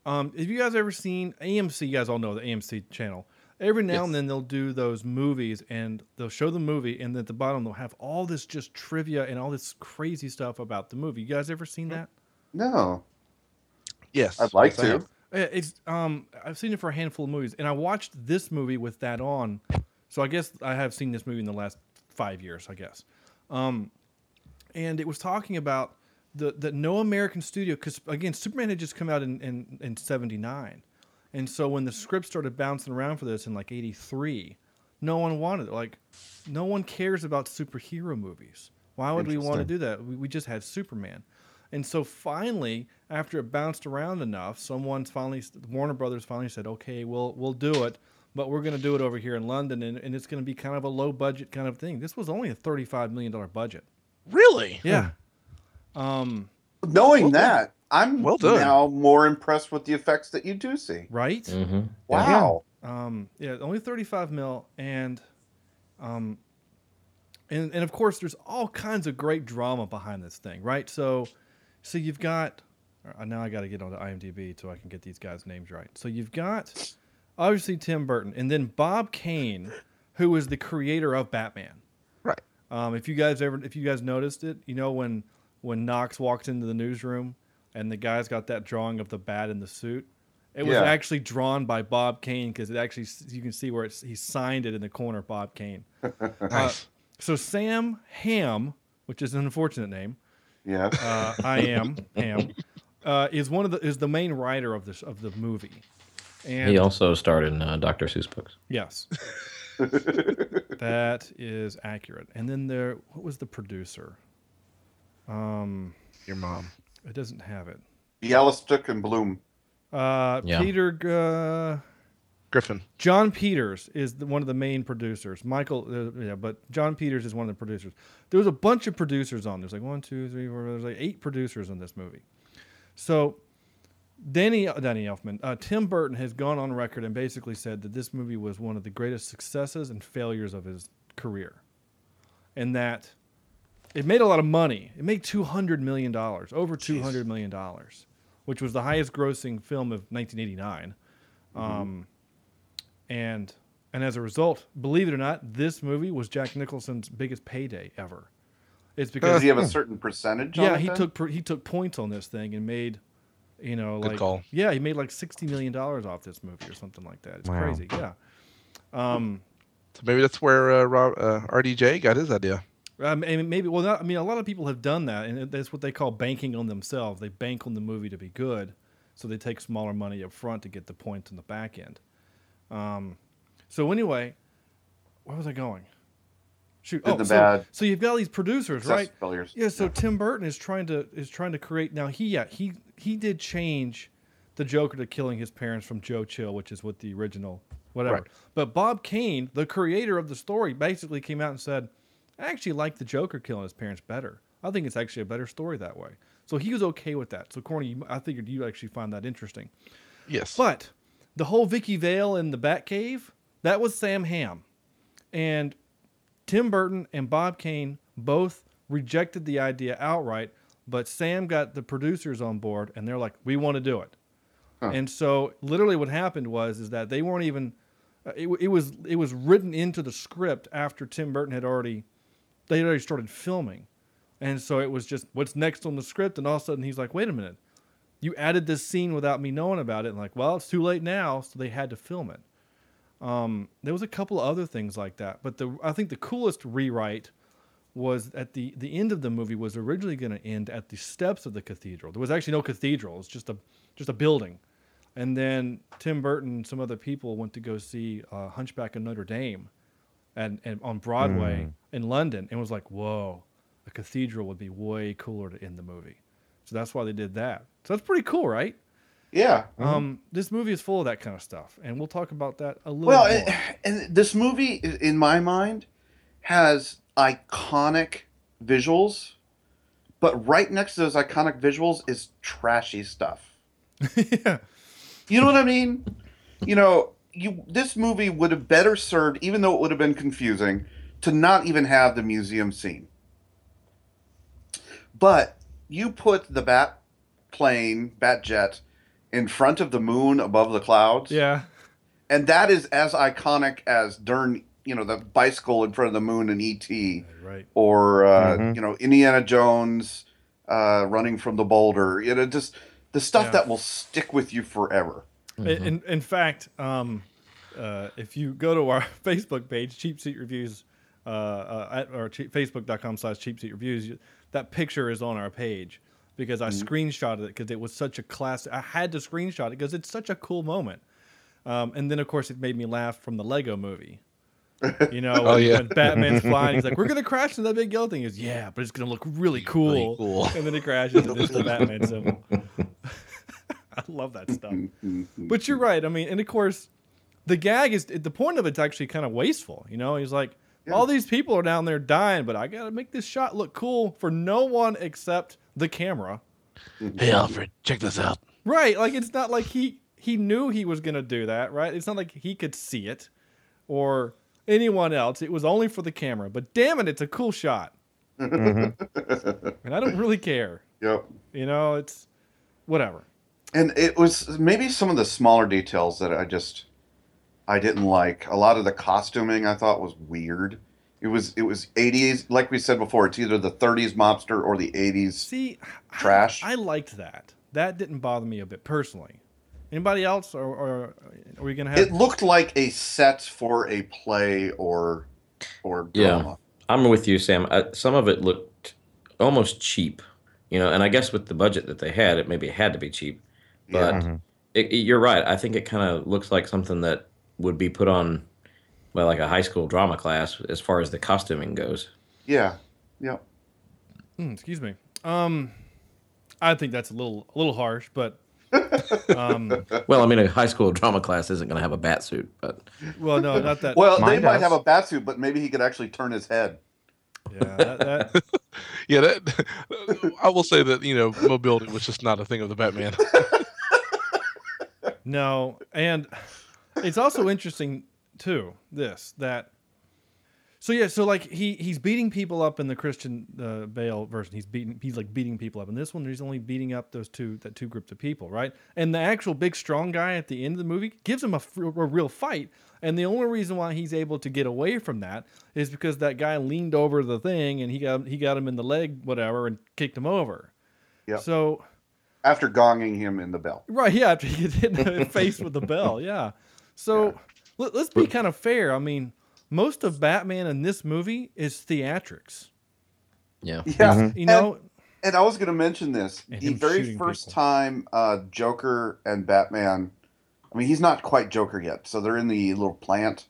Speaker 6: um, have you guys ever seen AMC? You guys all know the AMC channel. Every now and then they'll do those movies, and they'll show the movie, and at the bottom they'll have all this just trivia and all this crazy stuff about the movie. You guys ever seen that?
Speaker 10: No,
Speaker 7: Yes.
Speaker 10: I'd like
Speaker 7: yes, I
Speaker 10: to.
Speaker 7: have.
Speaker 6: It's um, I've seen it for a handful of movies, and I watched this movie with that on. So I guess I have seen this movie in the last five years, I guess. Um, and it was talking about the that no American studio, because again, Superman had just come out in in, in '79, and so when the script started bouncing around for this in like '83, no one wanted it. Like, no one cares about superhero movies. Why would we want to do that? We, we just had Superman. And so finally, after it bounced around enough, someone's finally Warner Brothers finally said, "Okay, we'll we'll do it, but we're going to do it over here in London, and, and it's going to be kind of a low budget kind of thing." This was only a thirty-five million dollar budget.
Speaker 2: Really?
Speaker 6: Yeah. Um.
Speaker 10: Knowing that, I'm
Speaker 7: Well done.
Speaker 10: now more impressed with the effects that you do see.
Speaker 6: Right.
Speaker 9: hmm
Speaker 10: Wow.
Speaker 6: Um. Yeah. Only thirty-five mil, and um, and and of course, there's all kinds of great drama behind this thing, right? So, so you've got. uh, Now I got to get onto IMDb so I can get these guys' names right. So you've got obviously Tim Burton, and then Bob Kane, who was the creator of Batman.
Speaker 7: Right.
Speaker 6: Um, if you guys ever, if you guys noticed it, you know when when Knox walked into the newsroom and the guy's got that drawing of the bat in the suit. It was
Speaker 10: Yeah.
Speaker 6: actually drawn by Bob Kane because it actually you can see where it's he signed it in the corner. Bob Kane.
Speaker 2: Nice.
Speaker 6: So Sam Hamm, which is an unfortunate name,
Speaker 10: Yeah.
Speaker 6: uh, I am Ham, uh, is one of the is the main writer of this of the movie. And
Speaker 9: He also starred in uh, Dr. Seuss books.
Speaker 6: Yes. that is accurate. And then there, what was the producer? Um,
Speaker 7: Your mom.
Speaker 6: it doesn't have it.
Speaker 10: Bialystok and Bloom.
Speaker 6: Uh,
Speaker 9: Yeah.
Speaker 6: Peter, uh,
Speaker 7: Griffin.
Speaker 6: Jon Peters is the, one of the main producers. Michael, uh, yeah, but Jon Peters is one of the producers. There was a bunch of producers on. There's like one, two, three, four. There's like eight producers on this movie. So, Danny Danny Elfman, uh, Tim Burton has gone on record and basically said that this movie was one of the greatest successes and failures of his career, and that it made a lot of money. It made two hundred million dollars, over two hundred million dollars, which was the highest grossing film of 1989. Um, and and as a result, believe it or not, this movie was Jack Nicholson's biggest payday ever. It's
Speaker 10: Does
Speaker 6: because
Speaker 10: he have a certain percentage?
Speaker 6: yeah,
Speaker 10: it
Speaker 6: he
Speaker 10: then?
Speaker 6: took he took points on this thing and made, you know,
Speaker 7: Good
Speaker 6: like
Speaker 7: call.
Speaker 6: yeah, he made like sixty million dollars off this movie or something like that. It's
Speaker 8: Wow.
Speaker 6: crazy. Yeah. Um,
Speaker 7: So maybe that's where uh, Rob, uh, RDJ got his idea.
Speaker 6: Um, and maybe well, not, I mean, a lot of people have done that, and that's what they call banking on themselves. They bank on the movie to be good, so they take smaller money up front to get the points in the back end. Um, so anyway, where was I going? Shoot, oh,
Speaker 10: the
Speaker 6: so,
Speaker 10: bad
Speaker 6: so you've got all these producers, right?
Speaker 10: failures.
Speaker 6: Yeah, so Tim Burton is trying to is trying to create now. He yeah he he did change the Joker to killing his parents from Joe Chill, which is what the original whatever.
Speaker 7: Right.
Speaker 6: But Bob Kane, the creator of the story, basically came out and said, "I actually like the Joker killing his parents better. I think it's actually a better story that way." So he was okay with that. So Corny, I figured you actually find that interesting.
Speaker 7: Yes.
Speaker 6: But the whole Vicki Vale in the Batcave, that was Sam Hamm. And Tim Burton and Bob Kane both rejected the idea outright, but Sam got the producers on board and they're like, "We want to do it." And so literally what happened was is that they weren't even uh, it, it was it was written into the script after Tim Burton had already they had already started filming. And so it was just what's next on the script? And all of a sudden he's like, "Wait a minute. You added this scene without me knowing about it. And like well it's too late now. So they had to film it um, there was a couple of other things like that but the i think the coolest rewrite was at the the end of the movie was originally going to end at the steps of the cathedral there was actually no cathedral it's just a just a building and then tim burton and some other people went to go see uh, hunchback of notre dame and, and on broadway in london and was like whoa a cathedral would be way cooler to end the movie so that's why they did that. So that's pretty cool, right?
Speaker 10: Yeah.
Speaker 6: Um, this movie is full of that kind of stuff, and we'll talk about that a little
Speaker 10: Well, and, and this movie, in my mind, has iconic visuals, but right next to those iconic visuals is trashy stuff.
Speaker 6: yeah.
Speaker 10: You know what I mean? You know, you this movie would have better served, even though it would have been confusing, to not even have the museum scene. But you put the bat plane, bat jet, in front of the moon above the clouds.
Speaker 6: Yeah.
Speaker 10: and that is as iconic as Dern, you know, the bicycle in front of the moon in ET,
Speaker 6: Right.
Speaker 10: or uh,
Speaker 8: Mhm.
Speaker 10: you know, Indiana Jones uh, running from the boulder. You know, just the stuff
Speaker 6: Yeah.
Speaker 10: that will stick with you forever.
Speaker 6: In, in, in fact, um, uh, if you go to our Facebook page, Cheap Seat Reviews, uh, uh, at or cheap, facebook.com slash Cheap Seat Reviews, that picture is on our page because I screenshotted it because it was such a class. I had to screenshot it because it's such a cool moment. Um, and then, of course, it made me laugh from the Lego movie. You know, when,
Speaker 7: Oh, yeah.
Speaker 6: when Batman's flying, he's like, "We're gonna crash into that big yellow thing." He goes, "Yeah, but it's gonna look really cool."
Speaker 7: cool.
Speaker 6: And then it crashes, and it's the Batman symbol. I love that stuff. But you're right. I mean, and of course, the gag is the point of it's actually kind of wasteful. You know, he's like, all these people are down there dying, but I gotta make this shot look cool for no one except the camera. Mm-hmm.
Speaker 7: Hey, Alfred, check this out.
Speaker 6: Right. Like it's not like he he knew he was gonna do that, right? It's not like he could see it or anyone else. It was only for the camera. But damn it, it's a cool shot. Mm-hmm. and I don't really care.
Speaker 10: Yep.
Speaker 6: You know, it's whatever.
Speaker 10: And it was maybe some of the smaller details that I just I didn't like. A lot of the costuming I thought was weird. It was it was 80s, like we said before. It's either the 30s mobster or the 80s.
Speaker 6: See, I-
Speaker 10: Trash.
Speaker 6: I, liked that. That didn't bother me a bit personally. Anybody else, or, or are we gonna have?
Speaker 10: It looked like a set for a play or or drama. Yeah.
Speaker 9: I'm with you, Sam. Uh, some of it looked almost cheap, you know, and I guess with the budget that they had, it maybe had to be cheap. But
Speaker 8: Mhm.
Speaker 9: it, it- you're right. I think it kind of looks like something that would be put on, well, like a high school drama class as far as the costuming goes.
Speaker 10: Yeah. Yep.
Speaker 6: Hmm, excuse me. Um, I think that's a little a little harsh, but um,
Speaker 9: Well, I mean, a high school drama class isn't going to have a bat suit, but
Speaker 6: well, no, not that.
Speaker 10: Well, they
Speaker 8: Mine
Speaker 10: might
Speaker 8: does.
Speaker 10: have a bat suit, but maybe he could actually turn his head.
Speaker 6: yeah, that, that,
Speaker 7: Yeah, that I will say that you know mobility was just not a thing of the Batman.
Speaker 6: no, and it's also interesting too. This that So yeah, so like he he's beating people up in the Christian uh, Bale version. He's beating he's like beating people up. In this one, he's only beating up those two that two groups of people, right? And the actual big strong guy at the end of the movie gives him a, f- a real fight. And the only reason why he's able to get away from that is because that guy leaned over the thing and he got he got him in the leg, whatever, and kicked him over.
Speaker 10: Yeah.
Speaker 6: So
Speaker 10: After gonging him in the bell.
Speaker 6: Right, yeah, after he gets hit in the face with the bell, yeah. So let, us be kind of fair. I mean, most of Batman in this movie is theatrics.
Speaker 9: Yeah.
Speaker 10: Yeah.
Speaker 6: You know,
Speaker 10: And, and I was going to mention this. The very first
Speaker 6: people.
Speaker 10: time uh, Joker and Batman, I mean, he's not quite Joker yet, so they're in the little plant.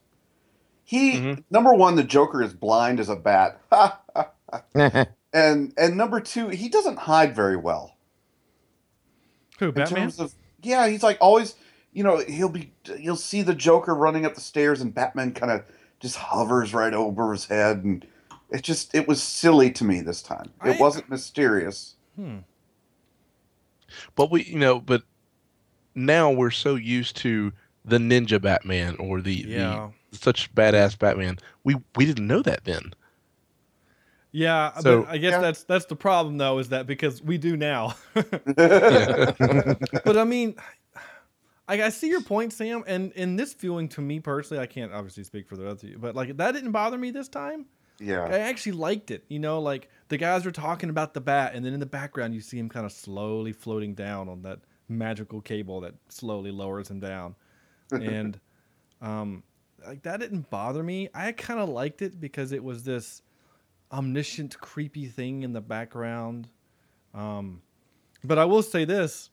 Speaker 10: He
Speaker 6: Mm-hmm.
Speaker 10: number one, the Joker is blind as a bat, and and number two, he doesn't hide very well.
Speaker 6: who
Speaker 10: in
Speaker 6: Batman?
Speaker 10: terms of yeah he's like always you know he'll be you'll see the joker running up the stairs and batman kind of just hovers right over his head and it just it was silly to me this time it
Speaker 6: I-
Speaker 10: wasn't mysterious
Speaker 6: Hmm.
Speaker 7: But we, you know, but now we're so used to the ninja Batman or the,
Speaker 6: Yeah.
Speaker 7: the such badass Batman. We we didn't know that then.
Speaker 6: Yeah,
Speaker 7: So-
Speaker 6: but I guess
Speaker 10: Yeah.
Speaker 6: that's that's the problem though, is that because we do now. But I mean, I, I see your point, Sam. And in this viewing, to me personally, I can't obviously speak for the other of you, but like that didn't bother me this time.
Speaker 10: Yeah.
Speaker 6: I actually liked it. You know, like the guys were talking about the bat, and then in the background, you see him kind of slowly floating down on that magical cable that slowly lowers him down. And um, like that didn't bother me. I kind of liked it because it was this omniscient, creepy thing in the background. Um, but I will say this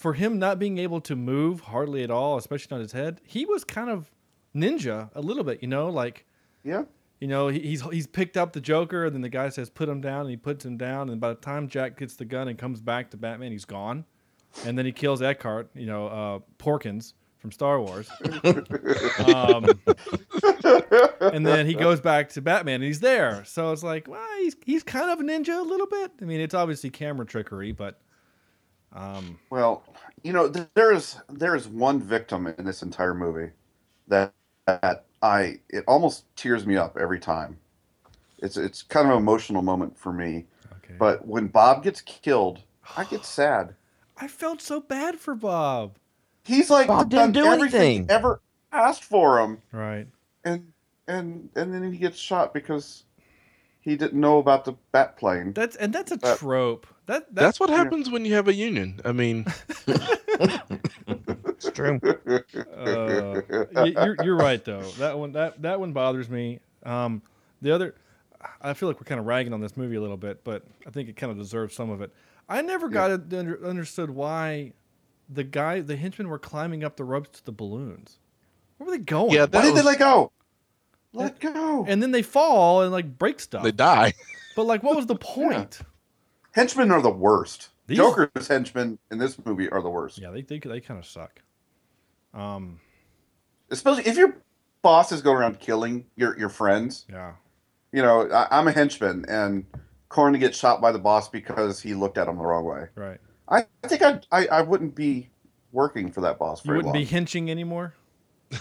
Speaker 6: for him not being able to move hardly at all, especially on his head, he was kind of ninja a little bit, you know, like
Speaker 10: yeah
Speaker 6: you know, he, he's he's picked up the Joker, and then the guy says, "Put him down," and he puts him down. And by the time Jack gets the gun and comes back to Batman, he's gone. And then he kills Eckhardt, you know, uh, Porkins from Star Wars. um, and then he goes back to Batman, and he's there. So it's like, well, he's he's kind of a ninja a little bit. I mean, it's obviously camera trickery, but um,
Speaker 10: well you know there is there is one victim in this entire movie that that i it almost tears me up every time it's it's kind of an emotional moment for me
Speaker 6: okay.
Speaker 10: but when bob gets killed i get sad
Speaker 6: I felt so bad for Bob.
Speaker 10: He's like
Speaker 8: Bob
Speaker 10: done
Speaker 8: didn't do
Speaker 10: everything
Speaker 8: anything.
Speaker 10: ever asked for him,
Speaker 6: Right.
Speaker 10: and and and then he gets shot because he didn't know about the bat plane.
Speaker 6: That's and that's a
Speaker 10: Uh,
Speaker 6: trope. That
Speaker 7: That's
Speaker 6: that's
Speaker 7: what happens when you have a union. I mean,
Speaker 8: It's true.
Speaker 6: uh, you're you're right though. That one that that one bothers me. Um, the other, I feel like we're kind of ragging on this movie a little bit, but I think it kind of deserves some of it. I never got it under, understood why the guy, the henchmen, were climbing up the ropes to the balloons. Where were they going?
Speaker 7: yeah,
Speaker 10: Why
Speaker 7: that
Speaker 10: did they
Speaker 7: was,
Speaker 10: let go? Let go.
Speaker 6: and then they fall and like break stuff.
Speaker 7: they die.
Speaker 6: But like, what was the point?
Speaker 10: Henchmen are the worst.
Speaker 6: These-
Speaker 10: Joker's henchmen in this movie are the worst.
Speaker 6: Yeah, they they, they kind of suck. Um,
Speaker 10: Especially if your boss is going around killing your your friends.
Speaker 6: yeah.
Speaker 10: You know, I, I'm a henchman, and Corn gets shot by the boss because he looked at him the wrong way.
Speaker 6: Right.
Speaker 10: I, I think I'd, I I wouldn't be working for that boss
Speaker 6: You wouldn't
Speaker 10: long.
Speaker 6: be hinching anymore.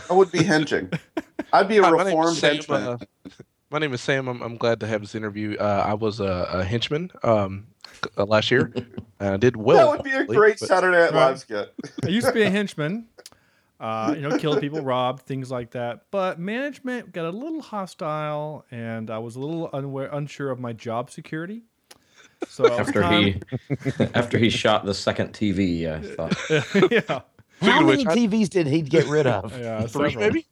Speaker 10: I would be henching. I'd be a
Speaker 7: Hi, my name is
Speaker 10: reformed
Speaker 7: Sam,
Speaker 10: henchman.
Speaker 7: uh, My name is Sam. I'm, I'm glad to have this interview. Uh, I was a, a henchman um, c- uh, last year, and I did well.
Speaker 10: that would be a great
Speaker 7: but-
Speaker 10: Saturday Night
Speaker 6: Right.
Speaker 10: Live skit.
Speaker 6: I used to be a henchman. Uh, you know, killed people, robbed, things like that. But management got a little hostile, and I was a little unaware, unsure of my job security. So
Speaker 9: After
Speaker 6: time-
Speaker 9: he after he shot the second TV, I thought
Speaker 6: yeah,
Speaker 8: How
Speaker 7: Speaking
Speaker 8: many
Speaker 7: which, I-
Speaker 8: TVs did he get rid of?
Speaker 6: yeah,
Speaker 7: Three,
Speaker 6: several.
Speaker 7: maybe.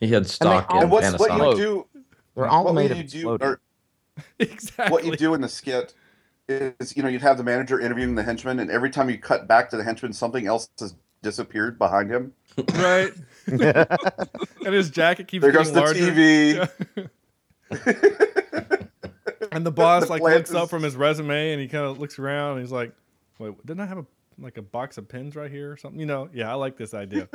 Speaker 9: he had stock
Speaker 8: all-
Speaker 9: in
Speaker 10: And what's what you do?
Speaker 8: They're all
Speaker 10: what
Speaker 8: made of
Speaker 10: you do? Or
Speaker 6: exactly.
Speaker 10: what you do in the skit is, you know, you'd have the manager interviewing the henchman, and every time you cut back to the henchman, something else has disappeared behind him.
Speaker 6: right? and his jacket keeps
Speaker 10: There goes
Speaker 6: getting
Speaker 10: the
Speaker 6: larger.
Speaker 10: TV.
Speaker 6: And the boss
Speaker 10: The
Speaker 6: like
Speaker 10: plant
Speaker 6: looks up from his resume, and he kind of looks around, and he's like, "Wait, didn't I have a like a box of pins right here or something?" You know? Yeah, I like this idea.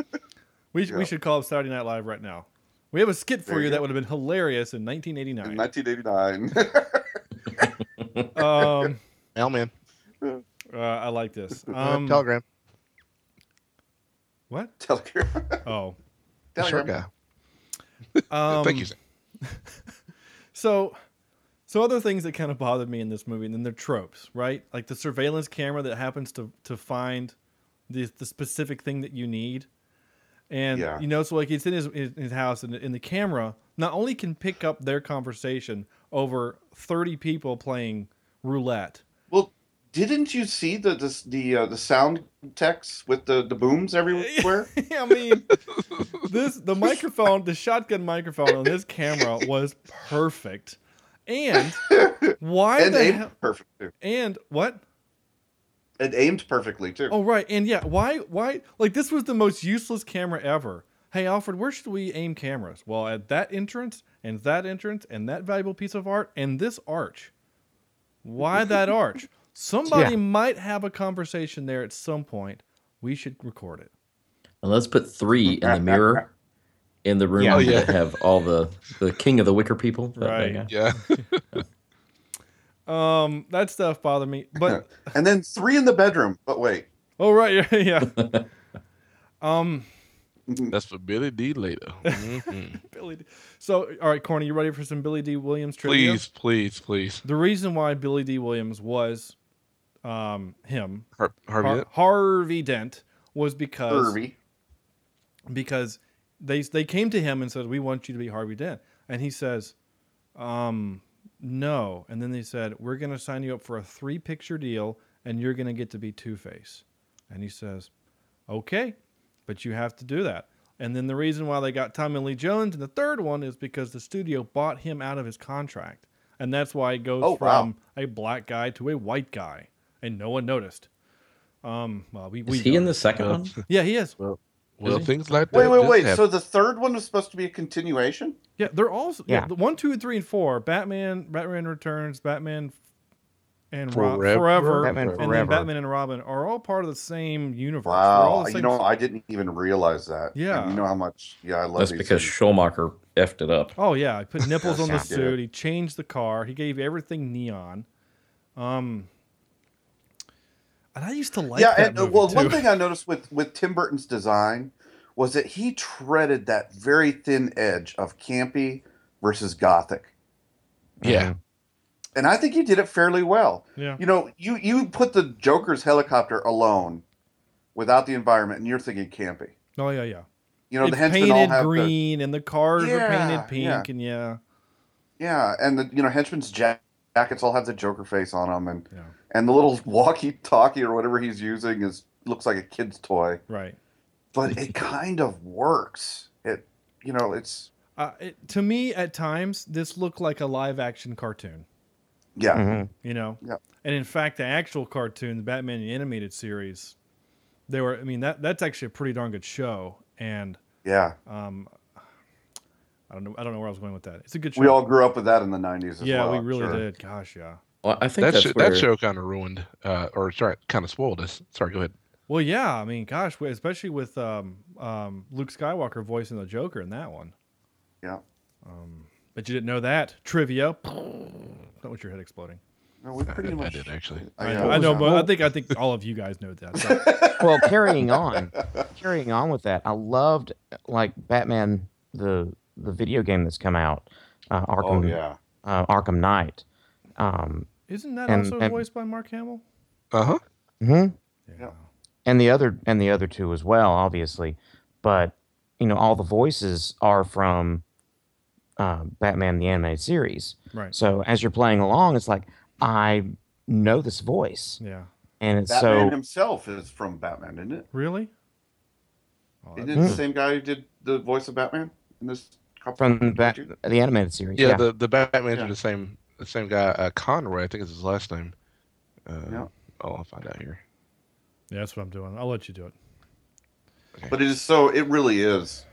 Speaker 6: We sh- we should call it Saturday Night Live right now. We have a skit for
Speaker 10: There
Speaker 6: you
Speaker 10: you
Speaker 6: that would have been hilarious in 1989.
Speaker 10: In 1989.
Speaker 6: Um,
Speaker 7: Mailman.
Speaker 6: uh, I like this.
Speaker 7: Uh,
Speaker 6: Um,
Speaker 7: Telegram.
Speaker 6: what?
Speaker 10: Telegram.
Speaker 6: Oh,
Speaker 7: The short
Speaker 10: Telegram.
Speaker 7: guy.
Speaker 6: um,
Speaker 7: Thank you.
Speaker 6: So, so other things that kind of bothered me in this movie, and then they're tropes, right? Like the surveillance camera that happens to to find the the specific thing that you need, and
Speaker 10: Yeah.
Speaker 6: you know, so like it's in his in his house, and, and the camera not only can pick up their conversation over thirty people playing roulette.
Speaker 10: Well, didn't you see the the the, uh, the sound text with the the booms everywhere?
Speaker 6: I mean, this the microphone, the shotgun microphone on this camera was perfect. And why
Speaker 10: and
Speaker 6: the
Speaker 10: aimed
Speaker 6: hell?
Speaker 10: perfect too.
Speaker 6: And what?
Speaker 10: It aimed perfectly too.
Speaker 6: Oh right, and yeah, why? Why? Like this was the most useless camera ever. Hey Alfred, where should we aim cameras? Well, at that entrance, and that entrance, and that valuable piece of art, and this arch. Why that arch? Somebody
Speaker 8: Yeah.
Speaker 6: might have a conversation there at some point. We should record it.
Speaker 9: And let's put three in the mirror in the room
Speaker 8: Yeah.
Speaker 7: Oh, yeah.
Speaker 9: that have all the the king of the wicker people. that- that
Speaker 6: Right.
Speaker 9: guy.
Speaker 7: Yeah.
Speaker 6: Um, that stuff bothered me, but
Speaker 10: and then three in the bedroom. But wait,
Speaker 6: oh right, yeah. um,
Speaker 7: That's for Billy Dee later. Mhm.
Speaker 6: Billy. D. So, all right, Corny, you ready for some Billy Dee Williams trivia?
Speaker 7: please, please, please.
Speaker 6: The reason why Billy Dee Williams was, um, him
Speaker 7: Har- Harvey.
Speaker 6: Har-
Speaker 7: Dent?
Speaker 6: Harvey Dent was because
Speaker 10: Irby.
Speaker 6: because they they came to him and said, "We want you to be Harvey Dent," and he says, "Um, no." And then they said, "We're going to sign you up for a three picture deal, and you're going to get to be Two Face." And he says, "Okay, but you have to do that." And then the reason why they got Tommy Lee Jones in the third one is because the studio bought him out of his contract, and that's why it goes
Speaker 10: Oh, wow.
Speaker 6: from a black guy to a white guy, and no one noticed. Um, well, we,
Speaker 9: Is
Speaker 6: we
Speaker 9: he in the
Speaker 6: noticed.
Speaker 9: second one?
Speaker 6: Yeah, he is.
Speaker 7: Well,
Speaker 9: Is he?
Speaker 7: things like that.
Speaker 10: Wait, wait, wait.
Speaker 7: happen.
Speaker 10: So the third one was supposed to be a continuation?
Speaker 6: Yeah, they're all yeah.
Speaker 8: Yeah.
Speaker 6: the one, two, three, and four. Batman, Batman Returns, Batman, and Rob,
Speaker 7: Forever.
Speaker 6: Forever,
Speaker 8: Batman
Speaker 6: and then Batman and Robin are all part of the same universe. They're all
Speaker 10: Wow.
Speaker 6: the
Speaker 10: You
Speaker 6: same-
Speaker 10: know, I didn't even realize that.
Speaker 6: Yeah.
Speaker 10: And you know how much? Yeah, I love
Speaker 9: That's because
Speaker 10: things.
Speaker 9: Schumacher effed it up.
Speaker 6: Oh yeah, he put nipples on the suit. He changed the car. He gave everything neon. Um, and I used to like
Speaker 10: yeah,
Speaker 6: that
Speaker 10: and uh,
Speaker 6: movie
Speaker 10: well,
Speaker 6: too.
Speaker 10: one thing I noticed with with Tim Burton's design was that he treaded that very thin edge of campy versus gothic,
Speaker 7: yeah.
Speaker 10: And I think you did it fairly well.
Speaker 6: yeah,
Speaker 10: You know, you you put the Joker's helicopter alone, without the environment, and you're thinking campy.
Speaker 6: oh yeah, yeah.
Speaker 10: You know,
Speaker 6: it's
Speaker 10: the henchmen all
Speaker 6: painted
Speaker 10: have the,
Speaker 6: green, and the cars are painted pink,
Speaker 10: yeah.
Speaker 6: and yeah,
Speaker 10: yeah, and the you know henchmen's jackets all have the Joker face on them, and
Speaker 6: yeah,
Speaker 10: and the little walkie-talkie or whatever he's using is looks like a kid's toy,
Speaker 6: right.
Speaker 10: but it kind of works. It you know it's
Speaker 6: Uh, it, to me, at times, this looked like a live action cartoon.
Speaker 10: Yeah.
Speaker 8: Mhm.
Speaker 6: you know.
Speaker 10: Yep.
Speaker 6: And in fact, the actual cartoon, the Batman the animated series, they were. I mean, that that's actually a pretty darn good show. And
Speaker 10: Yeah,
Speaker 6: um, I don't know. I don't know where I was going with that. It's a good show.
Speaker 10: we all grew up with that in the '90s. As
Speaker 6: yeah,
Speaker 10: well,
Speaker 6: we really
Speaker 10: sure.
Speaker 6: did. Gosh, yeah.
Speaker 9: Well, I think
Speaker 7: That,
Speaker 9: that's
Speaker 7: show,
Speaker 9: where
Speaker 7: that show kind of ruined, uh, or sorry, kind of spoiled us. Sorry, go ahead.
Speaker 6: Well, yeah. I mean, gosh, especially with um, um, Luke Skywalker voicing the Joker in that one.
Speaker 10: Yeah.
Speaker 6: Um, but you didn't know that trivia. Not with your head exploding.
Speaker 10: No, we
Speaker 7: I,
Speaker 10: pretty
Speaker 7: I
Speaker 10: much.
Speaker 7: did actually.
Speaker 6: I, know, I know, but I think I think all of you guys know that. So.
Speaker 8: well, carrying on, carrying on with that, I loved like Batman the the video game that's come out, uh,
Speaker 10: Oh
Speaker 8: Arkham
Speaker 10: yeah.
Speaker 8: uh, Arkham Knight. Um,
Speaker 6: Isn't that
Speaker 8: And-
Speaker 6: also
Speaker 8: and-
Speaker 6: voiced by Mark Hamill?
Speaker 7: Uh huh.
Speaker 8: mhm.
Speaker 10: Yeah.
Speaker 8: and the other and the other two as well, obviously. But you know, all the voices are from uh, Batman the animated series.
Speaker 6: Right.
Speaker 8: So as you're playing along, it's like I know this voice,
Speaker 6: Yeah.
Speaker 8: and it's
Speaker 10: Batman
Speaker 8: so
Speaker 10: himself is from Batman, isn't it?
Speaker 6: Really? Oh,
Speaker 10: Isn't
Speaker 6: that's-
Speaker 10: it the same guy who did the voice of Batman in this? couple-
Speaker 8: from the, Bat- the animated series.
Speaker 7: Yeah,
Speaker 8: Yeah,
Speaker 7: the the Batman's
Speaker 10: Yeah.
Speaker 7: are the same the same guy. Uh, Conroy, I think is his last name. Uh,
Speaker 10: Yeah.
Speaker 7: Oh, I'll find out here.
Speaker 6: Yeah, that's what I'm doing. I'll let you do it.
Speaker 10: But it is so. It really is.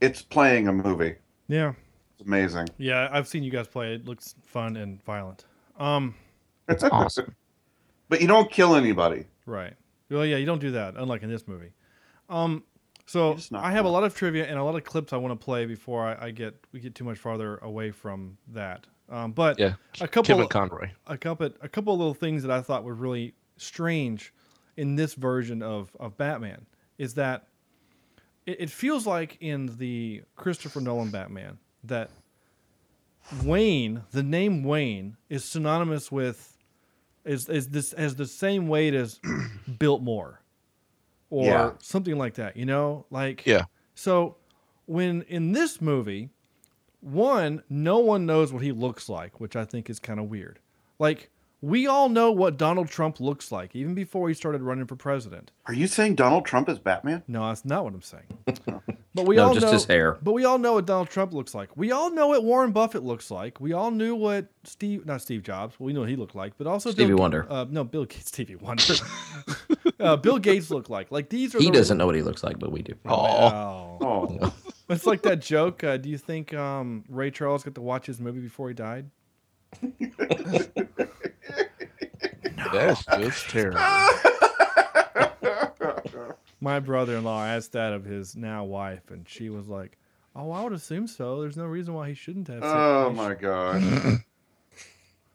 Speaker 10: It's playing a movie.
Speaker 6: Yeah.
Speaker 10: It's amazing.
Speaker 6: Yeah, I've seen you guys play. It looks fun and violent. Um,
Speaker 8: it's awesome.
Speaker 10: But you don't kill anybody.
Speaker 6: right. Well, yeah, you don't do that, unlike in this movie. Um, so I have a lot of trivia and a lot of clips I want to play before I, I get we get too much farther away from that. Um, but
Speaker 7: Yeah,
Speaker 6: a couple
Speaker 7: Kevin Conroy.
Speaker 6: a couple a couple of little things that I thought were really strange in this version of of Batman is that it, it feels like in the Christopher Nolan Batman that Wayne, the name Wayne, is synonymous with is is this has the same weight as Biltmore, or
Speaker 10: Yeah.
Speaker 6: something like that. You know, like
Speaker 7: Yeah.
Speaker 6: So when in this movie, one, no one knows what he looks like, which I think is kind of weird. Like we all know what Donald Trump looks like, even before he started running for president.
Speaker 10: Are you saying Donald Trump is Batman?
Speaker 6: No, that's not what I'm saying. But we
Speaker 9: No,
Speaker 6: all
Speaker 9: just
Speaker 6: know,
Speaker 9: his hair.
Speaker 6: But we all know what Donald Trump looks like. We all know what Warren Buffett looks like. We all knew what Steve, not Steve Jobs, we know what he looked like, but also
Speaker 9: Stevie
Speaker 6: Bill,
Speaker 9: Wonder.
Speaker 6: Uh, no, Bill Gates, Stevie Wonder. uh, Bill Gates looked like. Like these are.
Speaker 9: He
Speaker 6: the,
Speaker 9: doesn't know what he looks like, but we do.
Speaker 7: Oh,
Speaker 6: Oh.
Speaker 10: Oh,
Speaker 6: It's like that joke. Uh, do you think um, Ray Charles got to watch his movie before he died?
Speaker 7: That's just terrible.
Speaker 6: My brother-in-law asked that of his now wife, and she was like, "Oh, I would assume so. There's no reason why he shouldn't have."
Speaker 10: oh my god.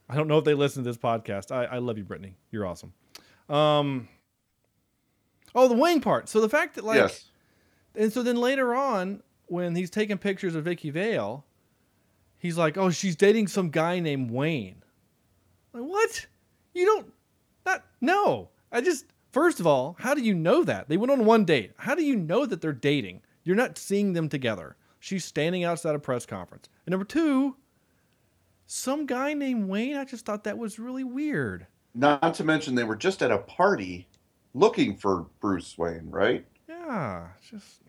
Speaker 6: I don't know if they listen to this podcast. I, I love you, Brittany. You're awesome. Um. Oh, the Wayne part. So the fact that like,
Speaker 10: yes.
Speaker 6: and so then later on, when he's taking pictures of Vicki Vale, he's like, "Oh, she's dating some guy named Wayne." Like what? You don't. Not no. I just first of all, how do you know that they went on one date? How do you know that they're dating? You're not seeing them together. She's standing outside a press conference. And number two, some guy named Wayne. I just thought that was really weird.
Speaker 10: Not to mention they were just at a party looking for Bruce Wayne, right?
Speaker 6: Yeah, it's just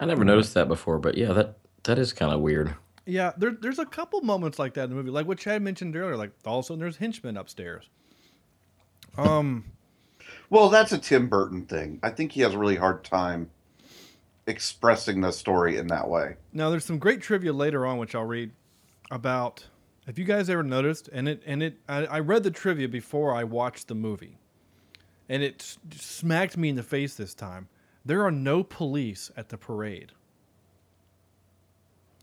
Speaker 9: I never noticed that before, but yeah, that that is kind of weird.
Speaker 6: Yeah, there, there's a couple moments like that in the movie, like what Chad mentioned earlier. Like all of a sudden, there's henchmen upstairs. Um,
Speaker 10: Well, that's a Tim Burton thing. I think he has a really hard time expressing the story in that way.
Speaker 6: now there's some great trivia later on, which I'll read about. Have you guys ever noticed? And it and it, I, I read the trivia before I watched the movie, and it smacked me in the face this time. There are no police at the parade.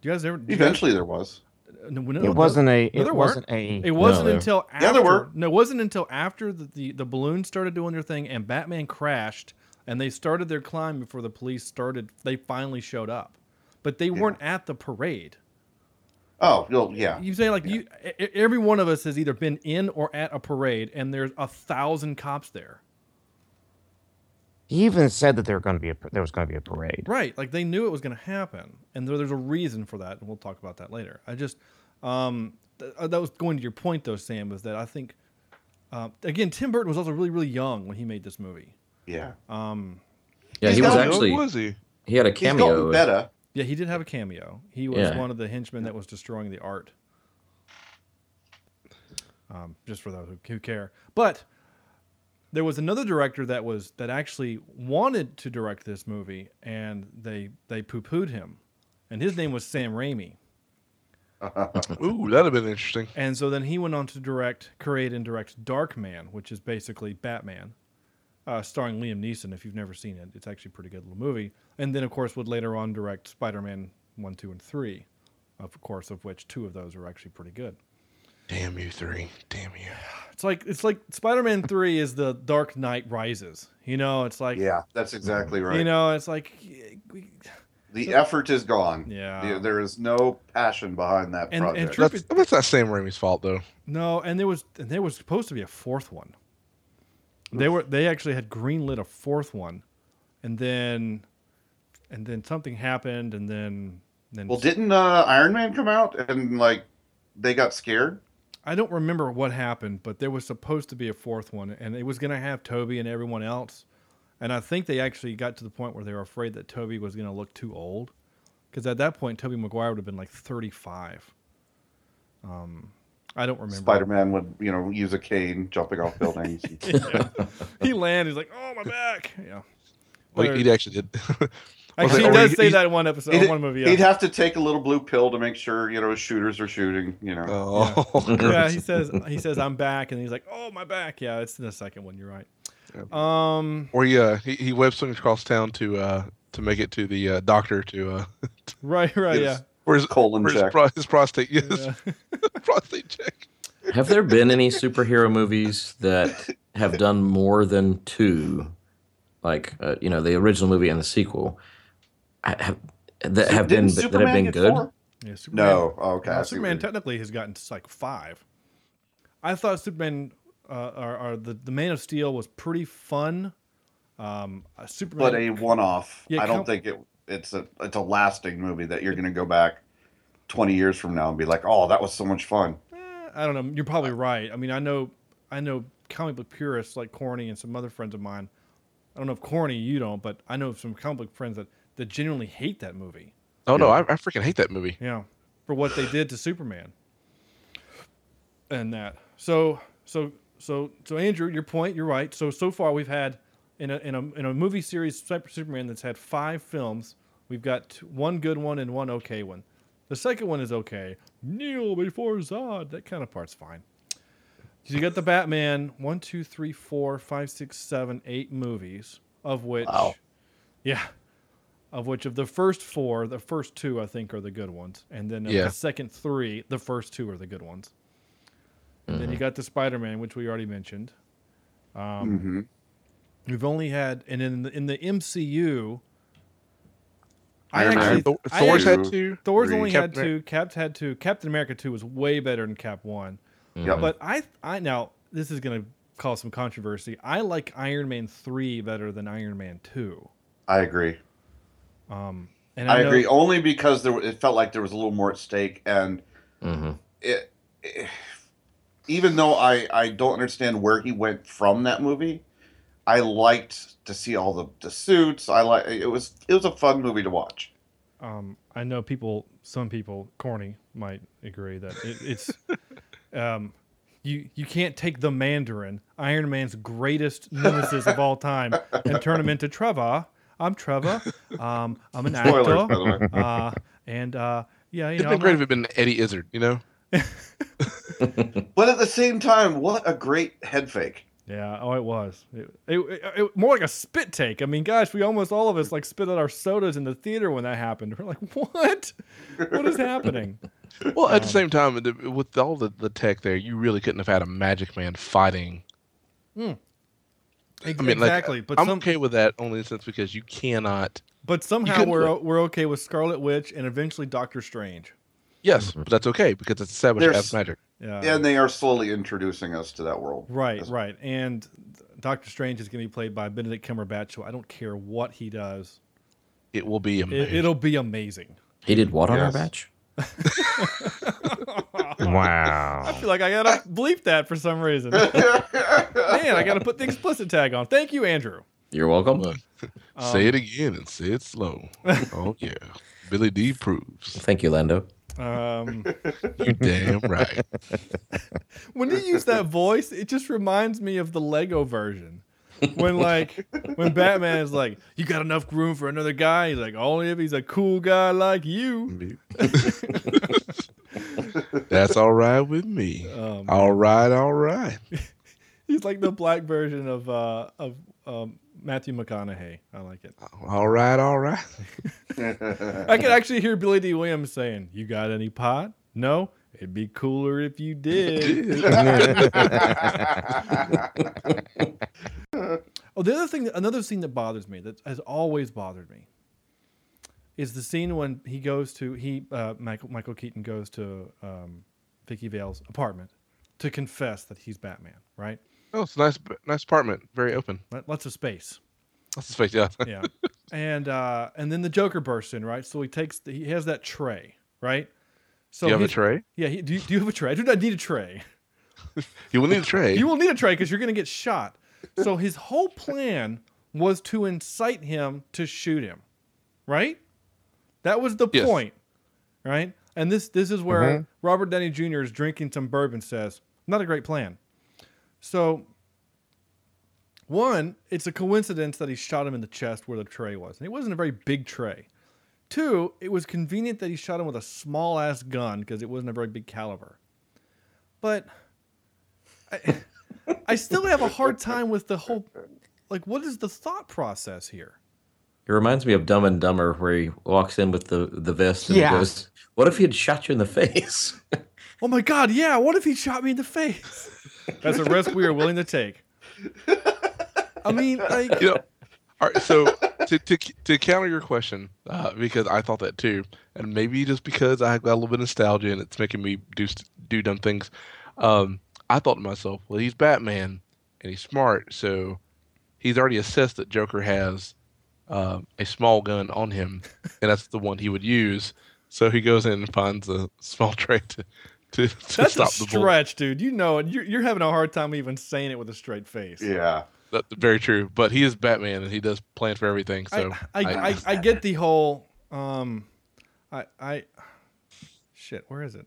Speaker 6: Do you guys ever? you guys-
Speaker 10: Eventually, there was.
Speaker 6: No, no,
Speaker 8: It wasn't a.
Speaker 6: no,
Speaker 8: It
Speaker 6: there
Speaker 8: wasn't
Speaker 6: weren't.
Speaker 8: a.
Speaker 6: It wasn't
Speaker 9: there-
Speaker 6: until after.
Speaker 10: Yeah, there were.
Speaker 6: No, it wasn't until after the, the, the balloons started doing their thing and Batman crashed and they started their climb before the police started. They finally showed up, but they weren't at the parade.
Speaker 10: Oh, well, yeah.
Speaker 6: You say like you, e- e- every one of us has either been in or at a parade, and there's a thousand cops there.
Speaker 8: He even said that there were going to be a there was going to be a parade.
Speaker 6: Right, like they knew it was going to happen, and there, there's a reason for that, and we'll talk about that later. I just, um, th- uh, that was going to your point though, Sam, was that I think, uh, again, Tim Burton was also really, really young when he made this movie.
Speaker 10: Yeah.
Speaker 6: Um,
Speaker 9: Yeah, he was actually
Speaker 7: was he?
Speaker 9: he had a
Speaker 10: He's
Speaker 9: cameo.
Speaker 10: gotten better.
Speaker 6: yeah, he did have a cameo. He was
Speaker 9: Yeah.
Speaker 6: one of the henchmen that was destroying the art. Um, just for those who, who care, but there was another director that was that actually wanted to direct this movie, and they they poo pooed him, and his name was Sam Raimi.
Speaker 7: Ooh, that'd have been interesting.
Speaker 6: And so then he went on to direct, create, and direct Darkman, which is basically Batman, uh, starring Liam Neeson. If you've never seen it, it's actually a pretty good little movie. And then, of course, would later on direct Spider Man 1, 2, and 3, of course, of which two of those are actually pretty good.
Speaker 7: Damn you three. Damn you.
Speaker 6: It's like it's like Spider Man 3 is the Dark Knight Rises. You know, it's like,
Speaker 10: Yeah, that's exactly right.
Speaker 6: you know, it's like, we,
Speaker 10: the effort is gone.
Speaker 6: Yeah.
Speaker 10: There- there is no passion behind that
Speaker 6: And- and
Speaker 10: project.
Speaker 6: Trip
Speaker 7: That's,
Speaker 6: is-
Speaker 7: that's not Sam Raimi's fault though.
Speaker 6: No, and there was and there was supposed to be a fourth one. They were they actually had greenlit a fourth one, and then and then something happened, and then then
Speaker 10: well, didn't uh, Iron Man come out and like they got scared?
Speaker 6: I don't remember what happened, but there was supposed to be a fourth one, and it was going to have Tobey and everyone else. And I think they actually got to the point where they were afraid that Tobey was going to look too old, because at that point Tobey Maguire would have been like thirty five. Um, I don't remember.
Speaker 10: Spider Man would, you know, use a cane jumping off buildings.
Speaker 6: He landed. He's like, "Oh my back!" Yeah.
Speaker 7: Well, he, he actually did.
Speaker 6: Actually, he does
Speaker 7: he-
Speaker 6: say that in one episode,
Speaker 10: he'd,
Speaker 6: one movie. Yeah.
Speaker 10: he'd have to take a little blue pill to make sure, you know, shooters are shooting. You know,
Speaker 7: Oh,
Speaker 6: yeah, he says he says I'm back, and he's like, "Oh my back." Yeah, it's in the second one. You're right. Um,
Speaker 7: Or he, uh, he he web swings across town to uh to make it to the uh, doctor to uh
Speaker 6: right, right,
Speaker 10: Get
Speaker 6: yeah.
Speaker 10: his
Speaker 7: for his,
Speaker 10: colon
Speaker 7: for his,
Speaker 10: check.
Speaker 7: pro- his prostate yes,
Speaker 6: Yeah.
Speaker 7: prostate check.
Speaker 9: Have there been any superhero movies that have done more than two, like uh, you know the original movie and the sequel, ha- have that have been
Speaker 10: Didn't
Speaker 9: that have been good?
Speaker 10: four?
Speaker 6: Yeah, Superman.
Speaker 10: No, oh, okay.
Speaker 6: Now,
Speaker 10: I see what
Speaker 6: Superman technically has gotten to like five. I thought Superman, uh, or, or the the Man of Steel was pretty fun. Um, uh, Superman,
Speaker 10: but a one-off.
Speaker 6: Yeah,
Speaker 10: I don't
Speaker 6: count-
Speaker 10: think it. It's a it's a lasting movie that you're going to go back twenty years from now and be like, oh, that was so much fun.
Speaker 6: I don't know. You're probably right. I mean, I know, I know comic book purists like Corny and some other friends of mine. I don't know if Corny you don't, but I know some comic book friends that that genuinely hate that movie.
Speaker 7: Oh no, I, I freaking hate that movie.
Speaker 6: Yeah, for what they did to Superman. And that. So so so so Andrew, your point, you're right. So so far we've had in a in a in a movie series Superman that's had five films, we've got one good one and one okay one. The second one is okay. Kneel before Zod. That kind of part's fine. So you got the Batman one, two, three, four, five, six, seven, eight movies, of which,
Speaker 10: Wow.
Speaker 6: yeah, of which of the first four, the first two I think are the good ones, and then
Speaker 7: Yeah.
Speaker 6: the second three, the first two are the good ones. And then you got the Spider-Man, which we already mentioned. Um,
Speaker 10: Mhm.
Speaker 6: We've only had, and in the in the MCU, I
Speaker 10: Iron Man.
Speaker 6: actually,
Speaker 7: Thor-
Speaker 6: I
Speaker 7: Thor's
Speaker 6: actually-
Speaker 7: had two.
Speaker 6: Thor's
Speaker 10: Three.
Speaker 6: only
Speaker 7: Captain
Speaker 6: had two. Cap's had two. Captain America two was way better than Cap one.
Speaker 10: Yep.
Speaker 6: But I, I now this is gonna cause some controversy. I like Iron Man three better than Iron Man two.
Speaker 10: I agree.
Speaker 6: Um, and
Speaker 10: I,
Speaker 6: know-
Speaker 10: agree only because there it felt like there was a little more at stake, and
Speaker 9: hmm
Speaker 10: it, it- even though I I don't understand where he went from that movie, I liked to see all the, the suits. I like it was it was a fun movie to watch.
Speaker 6: um, I know people, some people, corny might agree that it, it's, um, you you can't take the Mandarin, Iron Man's greatest nemesis of all time, and turn him into Trevor. I'm Trevor. Um, I'm an
Speaker 10: Spoilers,
Speaker 6: actor. Uh, and uh, yeah, you
Speaker 7: It'd
Speaker 6: know,
Speaker 7: been
Speaker 6: I'm
Speaker 7: great
Speaker 6: not-
Speaker 7: if it'd been Eddie Izzard, you know?
Speaker 10: But at the same time, what a great head fake.
Speaker 6: Yeah, oh, it was. It, it, it, it- more like a spit take. I mean, gosh, we almost all of us like spit out our sodas in the theater when that happened. We're like, what? What is happening?
Speaker 7: Well, at the
Speaker 6: Um,
Speaker 7: same time, the- with all the, the tech there, you really couldn't have had a Magic Man fighting.
Speaker 6: Ex-
Speaker 7: I mean, like,
Speaker 6: exactly. but
Speaker 7: I'm
Speaker 6: some,
Speaker 7: okay with that only in the sense because you cannot.
Speaker 6: but somehow we're
Speaker 7: do
Speaker 6: we're okay with Scarlet Witch and eventually Doctor Strange.
Speaker 7: Yes, but that's okay because it's established
Speaker 10: There's-
Speaker 7: as magic.
Speaker 6: Yeah.
Speaker 10: and they are slowly introducing us to that world.
Speaker 6: right,
Speaker 10: That's-
Speaker 6: right. And Doctor Strange is going to be played by Benedict Cumberbatch, so I don't care what he does.
Speaker 7: It will be amazing.
Speaker 6: It, it'll be amazing.
Speaker 9: He did what on our
Speaker 10: Yes.
Speaker 9: batch?
Speaker 6: I
Speaker 8: Wow.
Speaker 6: feel like I gotta bleep that for some reason. Man, I gotta put the explicit tag on. Thank you, Andrew.
Speaker 9: You're welcome.
Speaker 7: Look,
Speaker 6: Um,
Speaker 7: say it again and say it slow. oh yeah, Billy Dee proves.
Speaker 9: Thank you, Lando.
Speaker 6: Um,
Speaker 7: You damn right.
Speaker 6: when you use that voice, it just reminds me of the Lego version. When like when Batman is like, "You got enough room for another guy?" He's like, "Only if he's a cool guy like you."
Speaker 7: That's all right with me.
Speaker 6: Um,
Speaker 7: All right, all right.
Speaker 6: he's like the black version of uh, of um, Matthew McConaughey. I like it.
Speaker 7: All right, all right.
Speaker 6: I can actually hear Billy Dee Williams saying, "You got any pot? No." It'd be cooler if you did. Oh, the other thing, another scene that bothers me, that has always bothered me, is the scene when he goes to he uh, Michael Michael Keaton goes to um, Vicki Vale's apartment to confess that he's Batman, right?
Speaker 7: Oh, it's a nice, nice apartment. Very open.
Speaker 6: Lots of space,
Speaker 7: That's the space. Yeah.
Speaker 6: yeah. and uh, and then the Joker bursts in, right? So he takes the, he has that tray, right? So
Speaker 7: you have a tray?
Speaker 6: Yeah, he, do, you, do you have a tray? I do not need a tray.
Speaker 7: You will need a tray.
Speaker 6: You will need a tray because you're going to get shot. So his whole plan was to incite him to shoot him, right? That was the
Speaker 7: Yes.
Speaker 6: point, right? And this this is where
Speaker 8: Mhm.
Speaker 6: Robert Downey Jr. is drinking some bourbon. Says not a great plan. So one, it's a coincidence that he shot him in the chest where the tray was, and it wasn't a very big tray. Two, it was convenient that he shot him with a small ass gun because it wasn't a very big caliber. But I, I still have a hard time with the whole like what is the thought process here?
Speaker 9: It reminds me of Dumb and Dumber, where he walks in with the, the vest and
Speaker 8: Yeah.
Speaker 9: goes, What if he had shot you in the face?
Speaker 6: Oh my god, yeah, what if he shot me in the face? That's a risk we are willing to take. I mean, like
Speaker 7: you know, all right, so to, to to counter your question, uh, because I thought that too, and maybe just because I got a little bit of nostalgia and it's making me do do dumb things. Um, I thought to myself, well, he's Batman and he's smart, so he's already assessed that Joker has uh, a small gun on him, and that's the one he would use. So he goes in and finds a small tray to to, to
Speaker 6: That's
Speaker 7: stop
Speaker 6: a
Speaker 7: the bullet.
Speaker 6: stretch, dude. You know it. You're, you're having a hard time even saying it with a straight face.
Speaker 10: Yeah.
Speaker 7: That's very true, but he is Batman and he does plan for everything. So
Speaker 6: I, I, I, I get the whole um I I shit, where is it?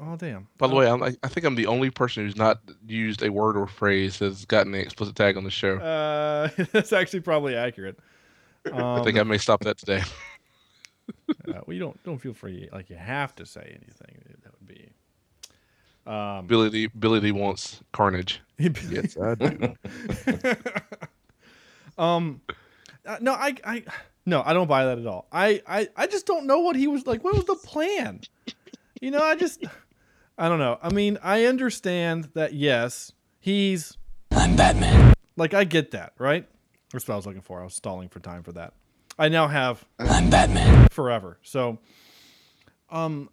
Speaker 6: Oh damn.
Speaker 7: By the way, I'm, I I think I'm the only person who's not used a word or phrase that's gotten an explicit tag on the show.
Speaker 6: Uh that's actually probably accurate.
Speaker 7: I think I
Speaker 6: Um,
Speaker 7: may stop that today.
Speaker 6: uh, well you don't don't feel free like you have to say anything. That would be um
Speaker 7: Billy Dee, Billy Dee wants Carnage. yes, I do.
Speaker 6: um uh, no I I no I don't buy that at all. I I I just don't know what he was like what was the plan? You know, I just I don't know. I mean, I understand that yes, he's
Speaker 2: I'm Batman.
Speaker 6: like I get that, right? That's what I was looking for. I was stalling for time for that. I now have
Speaker 2: I'm Batman.
Speaker 6: forever. So um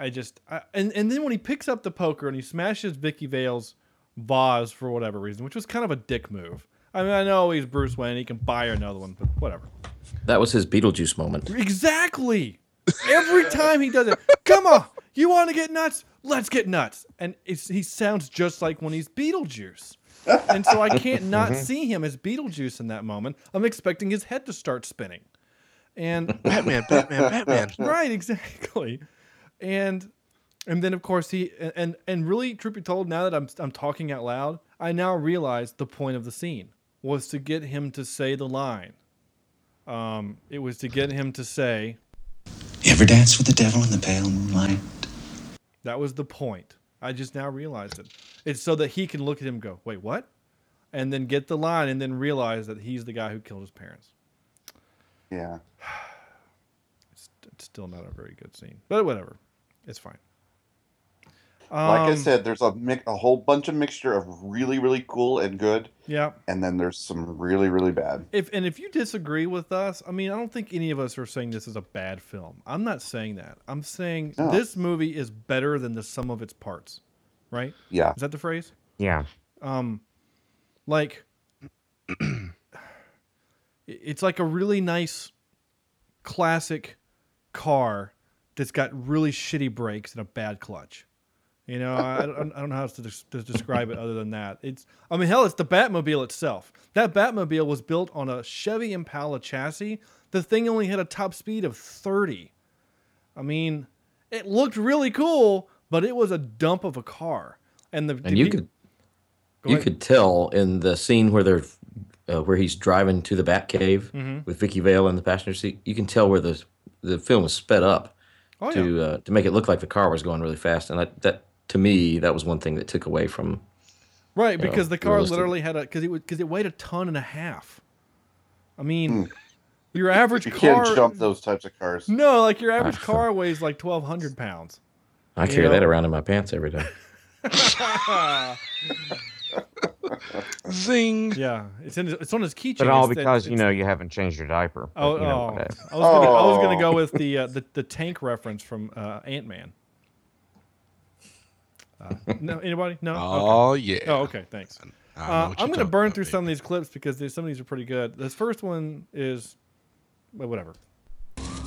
Speaker 6: I just I, and and then when he picks up the poker and he smashes Vicki Vale's vase for whatever reason, which was kind of a dick move. I mean, I know he's Bruce Wayne, he can buy her another one, but whatever.
Speaker 9: That was his Beetlejuice moment.
Speaker 6: Exactly. Every time he does it, come on, you want to get nuts? Let's get nuts. And it's, he sounds just like when he's Beetlejuice. And so I can't not mm-hmm. see him as Beetlejuice in that moment. I'm expecting his head to start spinning. And
Speaker 7: Batman, Batman, Batman.
Speaker 6: right, exactly. And and then of course he and and really truth be told, now that I'm I'm talking out loud, I now realize the point of the scene was to get him to say the line. Um, it was to get him to say,
Speaker 3: You ever dance with the devil in the pale moonlight?
Speaker 6: That was the point. I just now realized it. It's so that he can look at him and go, wait, what? And then get the line and then realize that he's the guy who killed his parents.
Speaker 10: Yeah.
Speaker 6: It's, it's still not a very good scene, but whatever. It's fine.
Speaker 10: Like I
Speaker 6: Um,
Speaker 10: said, there's a mi- a whole bunch of mixture of really really cool and good,
Speaker 6: Yeah.
Speaker 10: and then there's some really really bad.
Speaker 6: If and if you disagree with us, I mean, I don't think any of us are saying this is a bad film. I'm not saying that. I'm saying
Speaker 10: No.
Speaker 6: this movie is better than the sum of its parts. Right?
Speaker 10: Yeah.
Speaker 6: Is that the phrase?
Speaker 8: Yeah.
Speaker 6: Um, like it's like a really nice classic car that's got really shitty brakes and a bad clutch. You know, I, I don't I don't know how to, des- to describe it other than that. It's, I mean, hell, it's the Batmobile itself. That Batmobile was built on a Chevy Impala chassis. The thing only had a top speed of 30. I mean, it looked really cool, but it was a dump of a car. And the
Speaker 9: And you
Speaker 6: the-
Speaker 9: could you could tell in the scene where they're uh, where he's driving to the Batcave
Speaker 6: Mhm.
Speaker 9: with Vicki Vale in the passenger seat. You can tell where the the film was sped up
Speaker 6: Oh,
Speaker 9: to uh, to make it look like the car was going really fast. And that, that to me that was one thing that took away from
Speaker 6: Right,
Speaker 9: you know,
Speaker 6: because the car
Speaker 9: realistic-
Speaker 6: literally had a because it because it weighed a ton and a half. I mean, your average
Speaker 10: You
Speaker 6: car
Speaker 10: can't jump those types of cars.
Speaker 6: No, like your average car weighs like twelve hundred pounds.
Speaker 9: I
Speaker 6: You
Speaker 9: carry that around in my pants every day.
Speaker 7: Zing.
Speaker 6: Yeah, it's in it's on his keychain.
Speaker 8: But all
Speaker 6: It's that-
Speaker 8: because you know you haven't changed your diaper. but,
Speaker 6: Oh,
Speaker 8: you know,
Speaker 6: oh. I was gonna I was gonna go
Speaker 10: Oh.
Speaker 6: with the uh, the the tank reference from uh, Ant Man. Uh, no, anybody? No.
Speaker 7: Oh,
Speaker 6: Okay.
Speaker 7: yeah.
Speaker 6: Oh, okay. Thanks. Uh, I'm gonna
Speaker 7: talking
Speaker 6: burn
Speaker 7: about,
Speaker 6: through some of these clips because there's, some of these are pretty good. This first one is, well, whatever.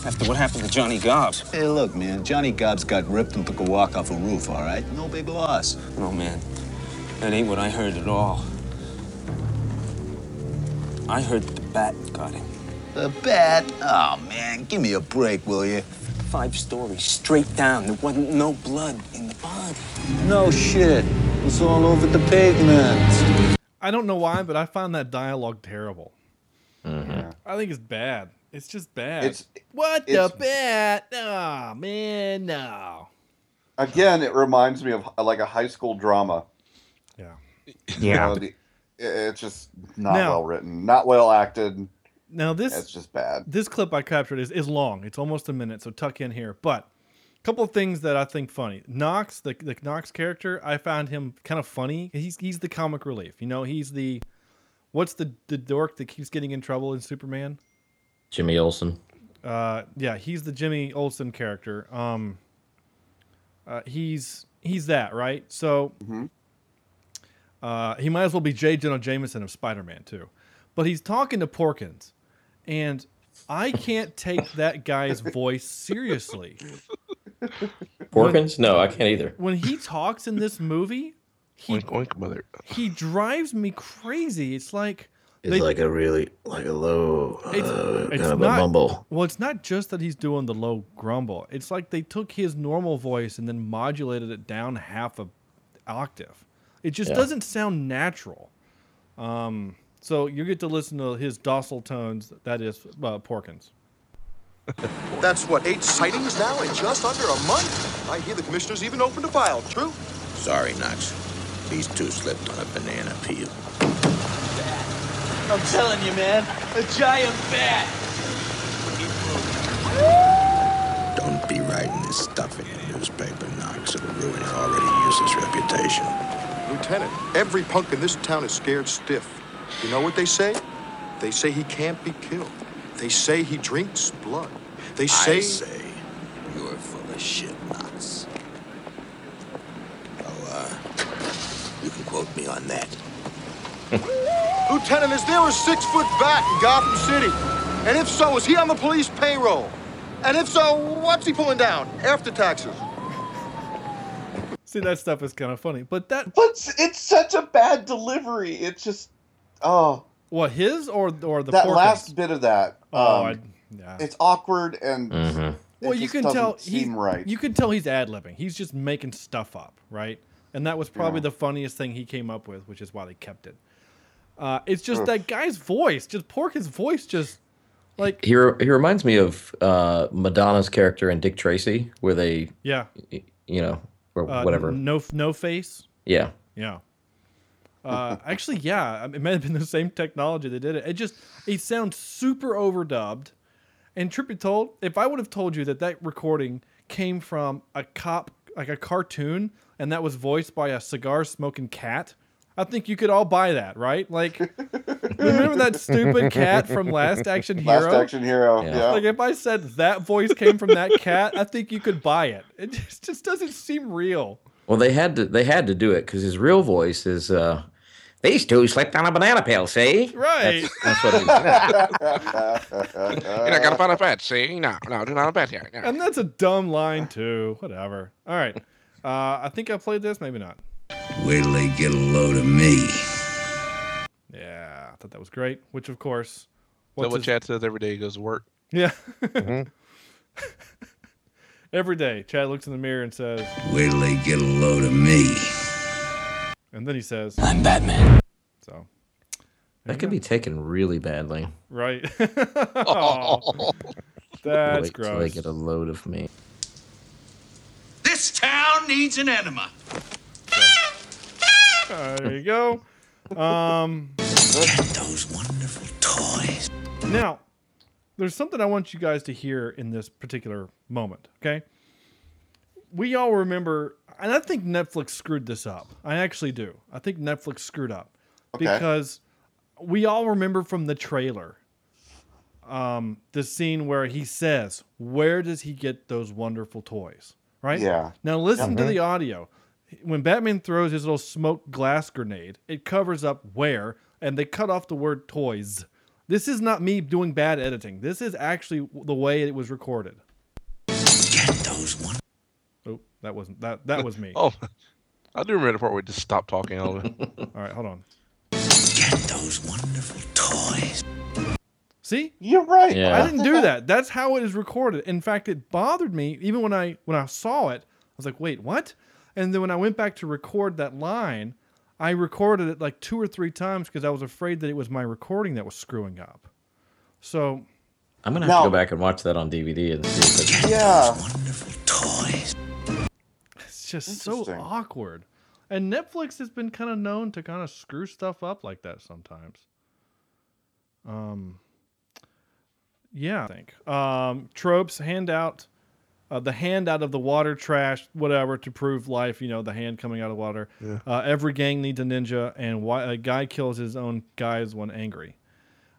Speaker 11: After what happened to Johnny Gobbs.
Speaker 3: Hey, look, man. Johnny Gobbs got ripped and took a walk off a roof, all right? No big loss.
Speaker 11: Oh, man. That ain't what I heard at all. I heard the bat got him.
Speaker 3: The bat? Oh, man. Give me a break, will you?
Speaker 11: Five stories straight down. There wasn't no blood in the body.
Speaker 3: No shit. It was all over the pavement.
Speaker 6: I don't know why, but I found that dialogue terrible. Mm-hmm.
Speaker 10: Yeah.
Speaker 6: I think it's bad. It's just bad.
Speaker 10: It's-
Speaker 6: what
Speaker 10: it's-
Speaker 6: the bat? Oh man, no.
Speaker 10: Again, it reminds me of like a high school drama.
Speaker 6: Yeah.
Speaker 10: You know, the, it- it's just not
Speaker 6: Now-
Speaker 10: well written, not well acted.
Speaker 6: Now this
Speaker 10: It's just bad.
Speaker 6: this clip I captured is, is long. It's almost a minute, so tuck in here. But a couple of things that I think funny. Knox, the the Knox character, I found him kind of funny. He's he's the comic relief. You know, he's the what's the the dork that keeps getting in trouble in Superman?
Speaker 9: Jimmy Olsen.
Speaker 6: Uh, yeah, he's the Jimmy Olsen character. Um, uh, he's he's that right. So, uh, he might as well be J. Jonah Jameson of Spider Man too, but he's talking to Porkins, and I can't take that guy's voice seriously.
Speaker 9: Porkins? No, I can't either.
Speaker 6: When he talks in this movie, he
Speaker 7: Oink, oink, mother.
Speaker 6: he drives me crazy. It's like
Speaker 9: It's
Speaker 6: they-
Speaker 9: like a really like a low
Speaker 6: it's,
Speaker 9: uh,
Speaker 6: it's
Speaker 9: kind of
Speaker 6: not,
Speaker 9: a mumble.
Speaker 6: Well, it's not just that he's doing the low grumble. It's like they took his normal voice and then modulated it down half a octave. It just
Speaker 9: Yeah.
Speaker 6: doesn't sound natural. Um, so you get to listen to his docile tones. That is uh, Porkins.
Speaker 12: That's what, eight sightings now in just under a month? I hear the commissioner's even opened a file. True?
Speaker 13: Sorry, Knox. These two slipped on a banana peel.
Speaker 11: I'm telling you, man, a giant bat.
Speaker 13: Don't be writing this stuff in the newspaper, Knox. It'll ruin your already useless reputation.
Speaker 12: Lieutenant, every punk in this town is scared stiff. You know what they say? They say he can't be killed. They say he drinks blood. They say.
Speaker 13: I say you're full of shit, Knox. Oh, uh, you can quote me on that.
Speaker 12: Lieutenant, is there a six foot bat in Gotham City? And if so, is he on the police payroll? And if so, what's he pulling down? After taxes.
Speaker 6: See, that stuff is kind of funny, but that
Speaker 10: But it's- it's such a bad delivery. It's just, oh,
Speaker 6: what his or or the
Speaker 10: that
Speaker 6: Porkins?
Speaker 10: last bit of that.
Speaker 6: Oh,
Speaker 10: um,
Speaker 6: I- yeah.
Speaker 10: It's awkward and
Speaker 9: Mm-hmm.
Speaker 10: it
Speaker 6: Well, you can tell he's
Speaker 10: right.
Speaker 6: You can tell he's ad libbing. He's just making stuff up, right? And that was probably
Speaker 10: Yeah.
Speaker 6: the funniest thing he came up with, which is why they kept it. Uh, it's just
Speaker 9: Ugh.
Speaker 6: that guy's voice, just Porkins' voice, just like
Speaker 9: He, re- he reminds me of uh, Madonna's character in Dick Tracy, where they,
Speaker 6: yeah,
Speaker 9: y- you know, or
Speaker 6: uh,
Speaker 9: whatever.
Speaker 6: No, no face.
Speaker 9: Yeah.
Speaker 6: Yeah. Uh, actually, yeah, it may have been the same technology that did it. It just it sounds super overdubbed. And Trippy told if I would have told you that that recording came from a cop like a cartoon and that was voiced by a cigar smoking cat, I think you could all buy that, right? Like, remember that stupid cat from Last Action Hero?
Speaker 10: Last Action Hero, Yeah. yeah.
Speaker 6: Like if I said that voice came from that cat, I think you could buy it. It just, just doesn't seem real.
Speaker 9: Well, they had to they had to do it because his real voice is uh, these two slipped on a banana peel. See,
Speaker 6: Right.
Speaker 9: That's, that's what. He,
Speaker 7: You're not gonna find a bet, see? No, no, do not a bet here. No.
Speaker 6: And that's a dumb line too. Whatever. All right. Uh, I think I played this. Maybe not.
Speaker 13: Wait till they get a load of me.
Speaker 6: Yeah, I thought that was great. Which, of course,
Speaker 7: Is that what
Speaker 6: his-
Speaker 7: Chad says every day he goes to work?
Speaker 6: Yeah. Mm-hmm. Every day, Chad looks in the mirror and says,
Speaker 13: Wait till they get a load of me.
Speaker 6: and then he says,
Speaker 2: I'm Batman.
Speaker 6: So,
Speaker 9: that could be taken really badly.
Speaker 6: right. oh, that's
Speaker 9: Wait till they get a load of me.
Speaker 14: This town needs an enema.
Speaker 6: There you go. Um,
Speaker 13: Those wonderful toys.
Speaker 6: Now, there's something I want you guys to hear in this particular moment, okay? We all remember, and I think Netflix screwed this up. I actually do. I think Netflix screwed up
Speaker 10: Okay.
Speaker 6: because we all remember from the trailer um, the scene where he says, Where does he get those wonderful toys? Right?
Speaker 10: Yeah.
Speaker 6: Now, listen to
Speaker 10: Mhm.
Speaker 6: the audio. When Batman throws his little smoke glass grenade, it covers up where, and they cut off the word toys. This is not me doing bad editing. This is actually the way it was recorded.
Speaker 13: those one.
Speaker 6: Oh, that wasn't that. That was me.
Speaker 7: Oh, I do remember the part where we just stopped talking. All.
Speaker 6: All right, hold on.
Speaker 13: Get those wonderful toys.
Speaker 6: See,
Speaker 10: you're right.
Speaker 9: Yeah.
Speaker 6: I didn't do that. That's how it is recorded. In fact, it bothered me even when I when I saw it. I was like, wait, what? And then when I went back to record that line, I recorded it like two or three times because I was afraid that it was my recording that was screwing up. So
Speaker 9: I'm gonna have
Speaker 10: Now-
Speaker 9: to go back and watch that on DVD and see if it's.
Speaker 10: Yeah.
Speaker 13: Wonderful toys.
Speaker 6: it's just so awkward. And Netflix has been kind of known to kind of screw stuff up like that sometimes. Um, yeah, I think um, tropes hand out uh, the hand out of the water, trash, whatever, to prove life. You know, the hand coming out of water.
Speaker 7: Yeah.
Speaker 6: Uh, every gang needs a ninja, and why a guy kills his own guys when angry.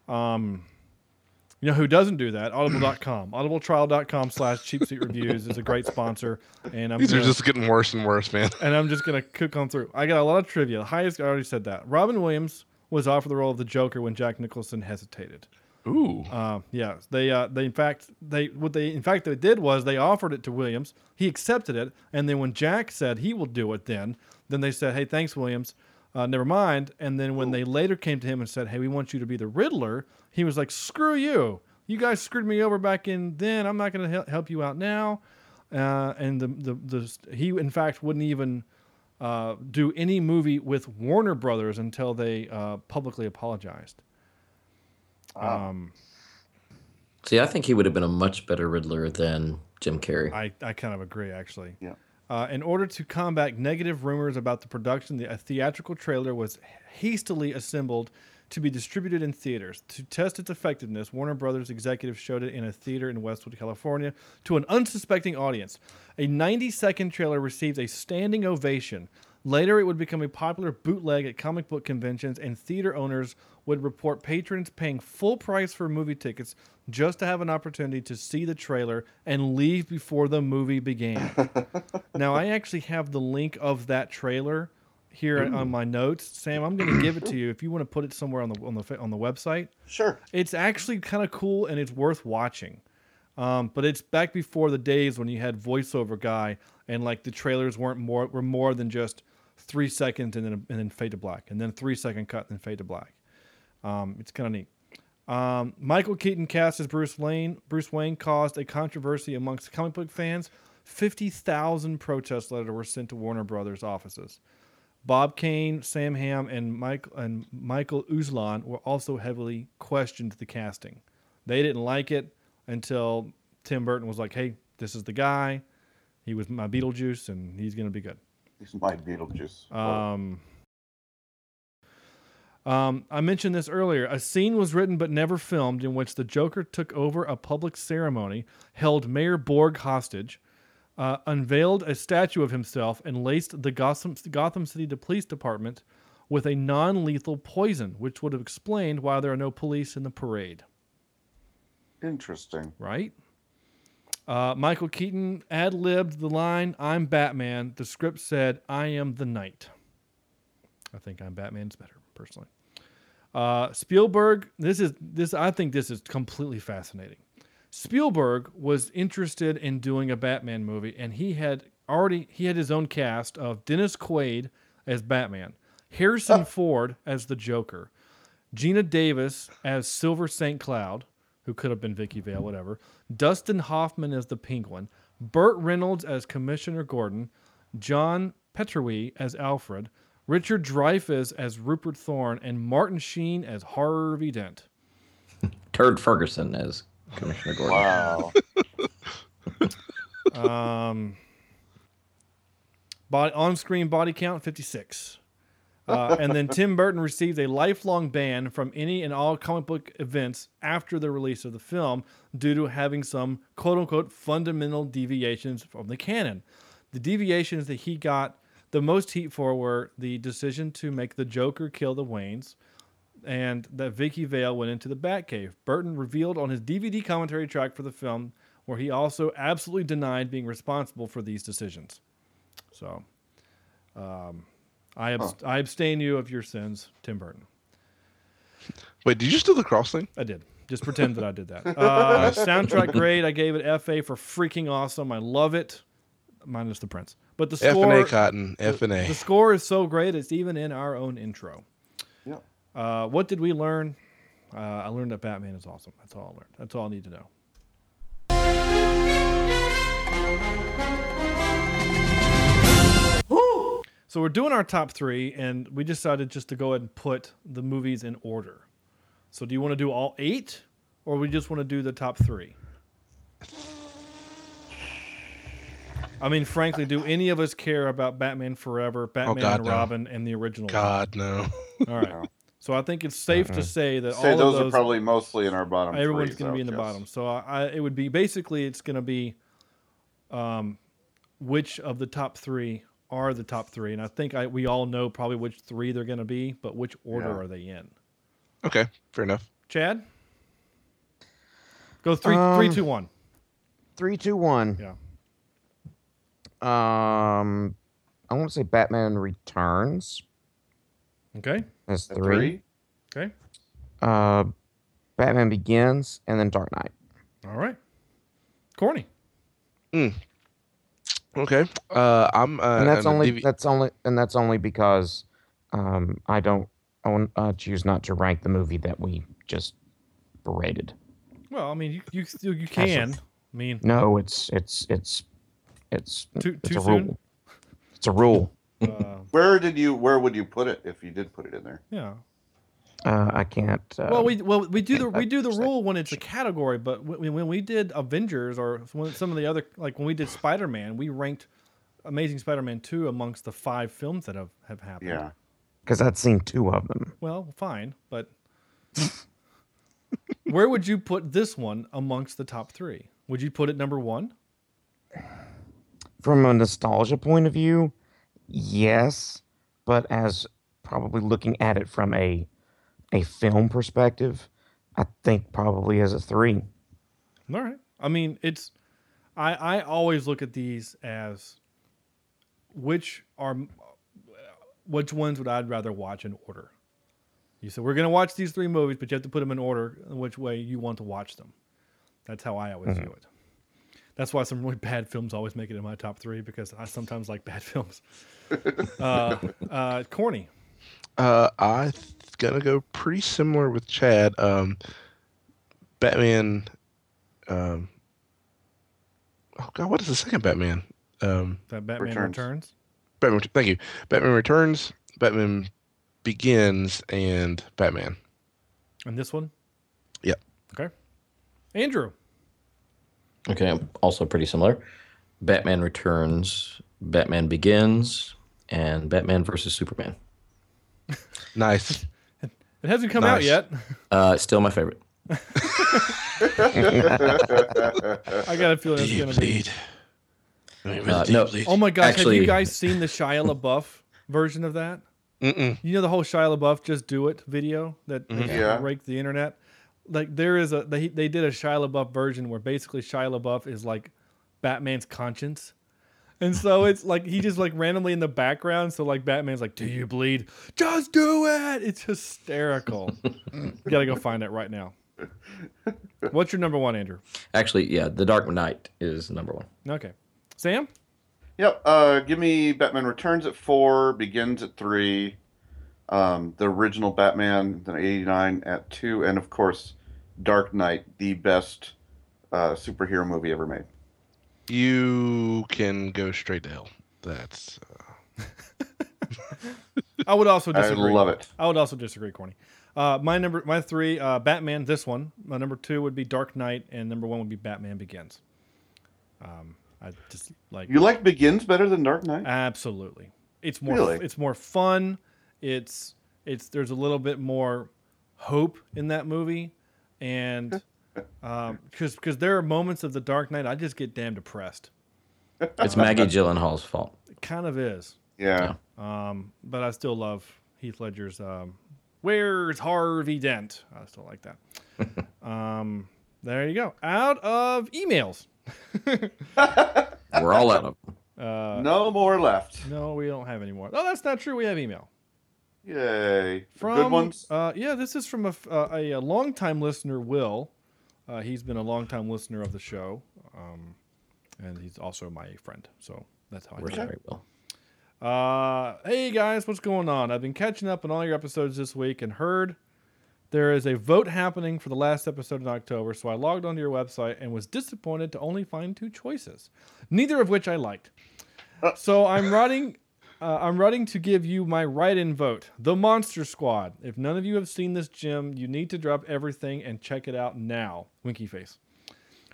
Speaker 6: Um, you know who doesn't do that? Audible.com. Audibletrial.com slash cheap seat reviews is a great sponsor. And I'm
Speaker 7: These are
Speaker 6: gonna-
Speaker 7: just getting worse and worse, man.
Speaker 6: and I'm just gonna cook on through. I got a lot of trivia. The highest I already said that. Robin Williams was offered the role of the Joker when Jack Nicholson hesitated.
Speaker 7: Ooh.
Speaker 6: Uh, yeah. They uh, they in fact they what they in fact they did was they offered it to Williams. He accepted it, and then when Jack said he will do it, then then they said, "Hey, thanks, Williams. Uh, never mind." And then when they later came to him and said, "Hey, we want you to be the Riddler," he was like, "Screw you! You guys screwed me over back in then. I'm not going to hel- help you out now." Uh, and the, the the he in fact wouldn't even uh, do any movie with Warner Brothers until they uh, publicly apologized. Um,
Speaker 9: See, I think he would have been a much better Riddler than Jim Carrey.
Speaker 6: I, I kind of agree, actually.
Speaker 10: Yeah.
Speaker 6: Uh, in order to combat negative rumors about the production, the, a theatrical trailer was hastily assembled to be distributed in theaters. To test its effectiveness, Warner Brothers executives showed it in a theater in Westwood, California, to an unsuspecting audience. A 90 second trailer received a standing ovation. Later, it would become a popular bootleg at comic book conventions, and theater owners would report patrons paying full price for movie tickets just to have an opportunity to see the trailer and leave before the movie began. now, I actually have the link of that trailer here
Speaker 10: Ooh.
Speaker 6: on my notes. Sam, I'm going to give it to you if you want to put it somewhere on the on the on the website.
Speaker 10: Sure.
Speaker 6: It's actually kind of cool and it's worth watching. Um, but it's back before the days when you had voiceover guy and like the trailers weren't more were more than just three seconds and then and then fade to black and then three second cut and then fade to black. Um, it's kind of neat. Um, Michael Keaton cast as Bruce Wayne. Bruce Wayne caused a controversy amongst comic book fans. Fifty thousand protest letters were sent to Warner Brothers offices. Bob Kane, Sam Hamm, and Mike and Michael Uslan were also heavily questioned the casting. They didn't like it until Tim Burton was like, "Hey, this is the guy. He was my Beetlejuice, and he's gonna be good."
Speaker 10: He's my Beetlejuice.
Speaker 6: Um, um, I mentioned this earlier. A scene was written but never filmed in which the Joker took over a public ceremony, held Mayor Borg hostage, uh, unveiled a statue of himself, and laced the Gotham, Gotham City Police Department with a non lethal poison, which would have explained why there are no police in the parade.
Speaker 10: Interesting.
Speaker 6: Right? Uh, Michael Keaton ad libbed the line, I'm Batman. The script said, I am the Knight. I think I'm Batman's better, personally. Uh, Spielberg, this is this. I think this is completely fascinating. Spielberg was interested in doing a Batman movie, and he had already he had his own cast of Dennis Quaid as Batman, Harrison Ford as the Joker, Geena Davis as Silver St. Cloud, who could have been Vicki Vale, whatever, Dustin Hoffman as the Penguin, Burt Reynolds as Commissioner Gordon, Jon Pertwee as Alfred, Richard Dreyfuss as Rupert Thorne, and Martin Sheen as Harvey Dent.
Speaker 9: Turd Ferguson as Commissioner Gordon.
Speaker 10: Wow.
Speaker 6: um, body, on-screen body count 56. Uh, and then Tim Burton received a lifelong ban from any and all comic book events after the release of the film due to having some quote unquote fundamental deviations from the canon. The deviations that he got the most heat for were the decision to make the Joker kill the Waynes and that Vicki Vale went into the Batcave. Burton revealed on his DVD commentary track for the film where he also absolutely denied being responsible for these decisions. So, um, I, abst- I abstain you of your sins, Tim Burton.
Speaker 7: Wait, did you just do the cross thing?
Speaker 6: I did. Just pretend that I did that. Uh, soundtrack grade, I gave it FA for freaking awesome. I love it, minus the Prince. But the
Speaker 7: F
Speaker 6: score,
Speaker 7: and A Cotton,
Speaker 6: the-
Speaker 7: F and A.
Speaker 6: The score is so great; it's even in our own intro.
Speaker 10: Yeah.
Speaker 6: Uh, what did we learn? Uh, I learned that Batman is awesome. That's all I learned. That's all I need to know. So we're doing our top three, and we decided just to go ahead and put the movies in order. So do you want to do all eight, or we just want to do the top three? I mean, frankly, do any of us care about Batman Forever, Batman
Speaker 7: Oh, God,
Speaker 6: and
Speaker 7: no.
Speaker 6: Robin, and the original? one?
Speaker 7: God no.
Speaker 6: All right. So I think it's safe to say that
Speaker 10: Say
Speaker 6: all
Speaker 10: those,
Speaker 6: of those
Speaker 10: are probably mostly in our bottom.
Speaker 6: everyone's going to be in the
Speaker 10: though,
Speaker 6: bottom. So I, I, it would be basically it's going to be um, which of the top three are the top three, and I think I, we all know probably which three they're going to be, but which order
Speaker 7: Yeah.
Speaker 6: are they in?
Speaker 7: Okay, fair enough.
Speaker 6: Chad, go three, three,
Speaker 8: Um,
Speaker 6: two, one.
Speaker 8: Three, two, one.
Speaker 6: Yeah.
Speaker 8: Um, I want to say Batman Returns.
Speaker 6: Okay.
Speaker 8: That's
Speaker 10: At
Speaker 8: three.
Speaker 6: Okay.
Speaker 8: Uh, Batman Begins, and then Dark Knight.
Speaker 6: All right. Corny.
Speaker 7: Okay. Uh, I'm. Uh,
Speaker 8: and that's
Speaker 7: on the
Speaker 8: only
Speaker 7: DV
Speaker 8: that's only and that's only because um, I don't own, uh, choose not to rank the movie that we just berated.
Speaker 6: Well, I mean, you you still- you can. I mean,
Speaker 8: No, it's it's it's it's
Speaker 6: Too-
Speaker 8: it's
Speaker 6: too
Speaker 8: a
Speaker 6: soon?
Speaker 8: rule. It's a rule.
Speaker 6: uh,
Speaker 10: Where did you? Where would you put it if you did put it in there?
Speaker 6: yeah.
Speaker 8: Uh, I can't. Uh,
Speaker 6: Well, we well we do the we do the rule when it's a category, but when, when we did Avengers or some of the other like when we did Spider Man, we ranked Amazing Spider Man two amongst the five films that have have happened.
Speaker 10: Yeah.
Speaker 8: because I'd seen two of them.
Speaker 6: Well, fine, but where would you put this one amongst the top three? Would you put it number one?
Speaker 8: From a nostalgia point of view, yes, but as probably looking at it from a a film perspective, I think probably as a three.
Speaker 6: All right. I mean, it's I I always look at these as which are which ones would I'd rather watch in order. You said we're going to watch these three movies, but you have to put them in order in which way you want to watch them. That's how I always view it. That's why some really bad films always make it in my top three because I sometimes like bad films. uh, uh, corny.
Speaker 7: Uh, I th- gonna go pretty similar with Chad. Um, Batman. Um, oh God, what is the second Batman? Um,
Speaker 6: That Batman
Speaker 10: Returns.
Speaker 6: Returns.
Speaker 7: Batman. Thank you. Batman Returns. Batman Begins and Batman.
Speaker 6: And this one.
Speaker 7: Yep.
Speaker 6: Okay. Andrew.
Speaker 9: Okay, I'm also pretty similar. Batman Returns, Batman Begins, and Batman versus Superman.
Speaker 7: Nice.
Speaker 6: It hasn't come out yet.
Speaker 9: Uh, still my favorite.
Speaker 6: I got a feeling it's going to be.
Speaker 9: Uh, no,
Speaker 6: Oh my gosh, have you guys seen the Shia LaBeouf version of that?
Speaker 7: Mm-mm.
Speaker 6: You know the whole Shia LaBeouf "Just Do It" video that that
Speaker 10: Yeah.
Speaker 6: raked the internet. Like there is a they they did a Shia LaBeouf version where basically Shia LaBeouf is like Batman's conscience, and so it's like he just like randomly in the background. So like Batman's like, "Do you bleed? Just do it!" It's hysterical. you gotta go find it right now. What's your number one, Andrew?
Speaker 9: Actually, yeah, The Dark Knight is number one.
Speaker 6: Okay, Sam.
Speaker 10: Yep. Uh, give me Batman Returns at four, Begins at three, um, the original Batman, the '89 at two, and of course, Dark Knight, the best uh, superhero movie ever made.
Speaker 7: You can go straight to hell. That's. Uh,
Speaker 6: I would also disagree.
Speaker 10: I love it.
Speaker 6: I would also disagree, Corny. Uh, my number, my three, uh, Batman. This one. My number two would be Dark Knight, and number one would be Batman Begins. Um, I just like
Speaker 10: You like Begins better than Dark Knight?
Speaker 6: absolutely. It's more.
Speaker 10: Really?
Speaker 6: It's more fun. It's it's there's a little bit more hope in that movie, and because because there are moments of the Dark Knight I just get damn depressed.
Speaker 9: It's Maggie Gyllenhaal's fault.
Speaker 6: It kind of is.
Speaker 10: Yeah.
Speaker 6: Um, but I still love Heath Ledger's um, "Where's Harvey Dent." I still like that. um, there you go. Out of emails.
Speaker 9: We're all out of.
Speaker 6: Uh,
Speaker 10: no more left.
Speaker 6: no, we don't have any more. Oh, that's not true. We have email
Speaker 10: Yay.
Speaker 6: from
Speaker 10: Good ones.
Speaker 6: Uh, yeah, this is from a, f- uh, a, a longtime listener, Will. Uh, he's been a longtime listener of the show, um, and he's also my friend. So that's how I
Speaker 9: We're
Speaker 6: know.
Speaker 9: sorry, Will.
Speaker 6: Uh, hey guys, what's going on? I've been catching up on all your episodes this week and heard there is a vote happening for the last episode in October, so I logged onto your website and was disappointed to only find two choices, neither of which I liked. So I'm writing, uh, I'm running to give you my write-in vote, The Monster Squad. If none of you have seen this, Jim, you need to drop everything and check it out now. Winky face.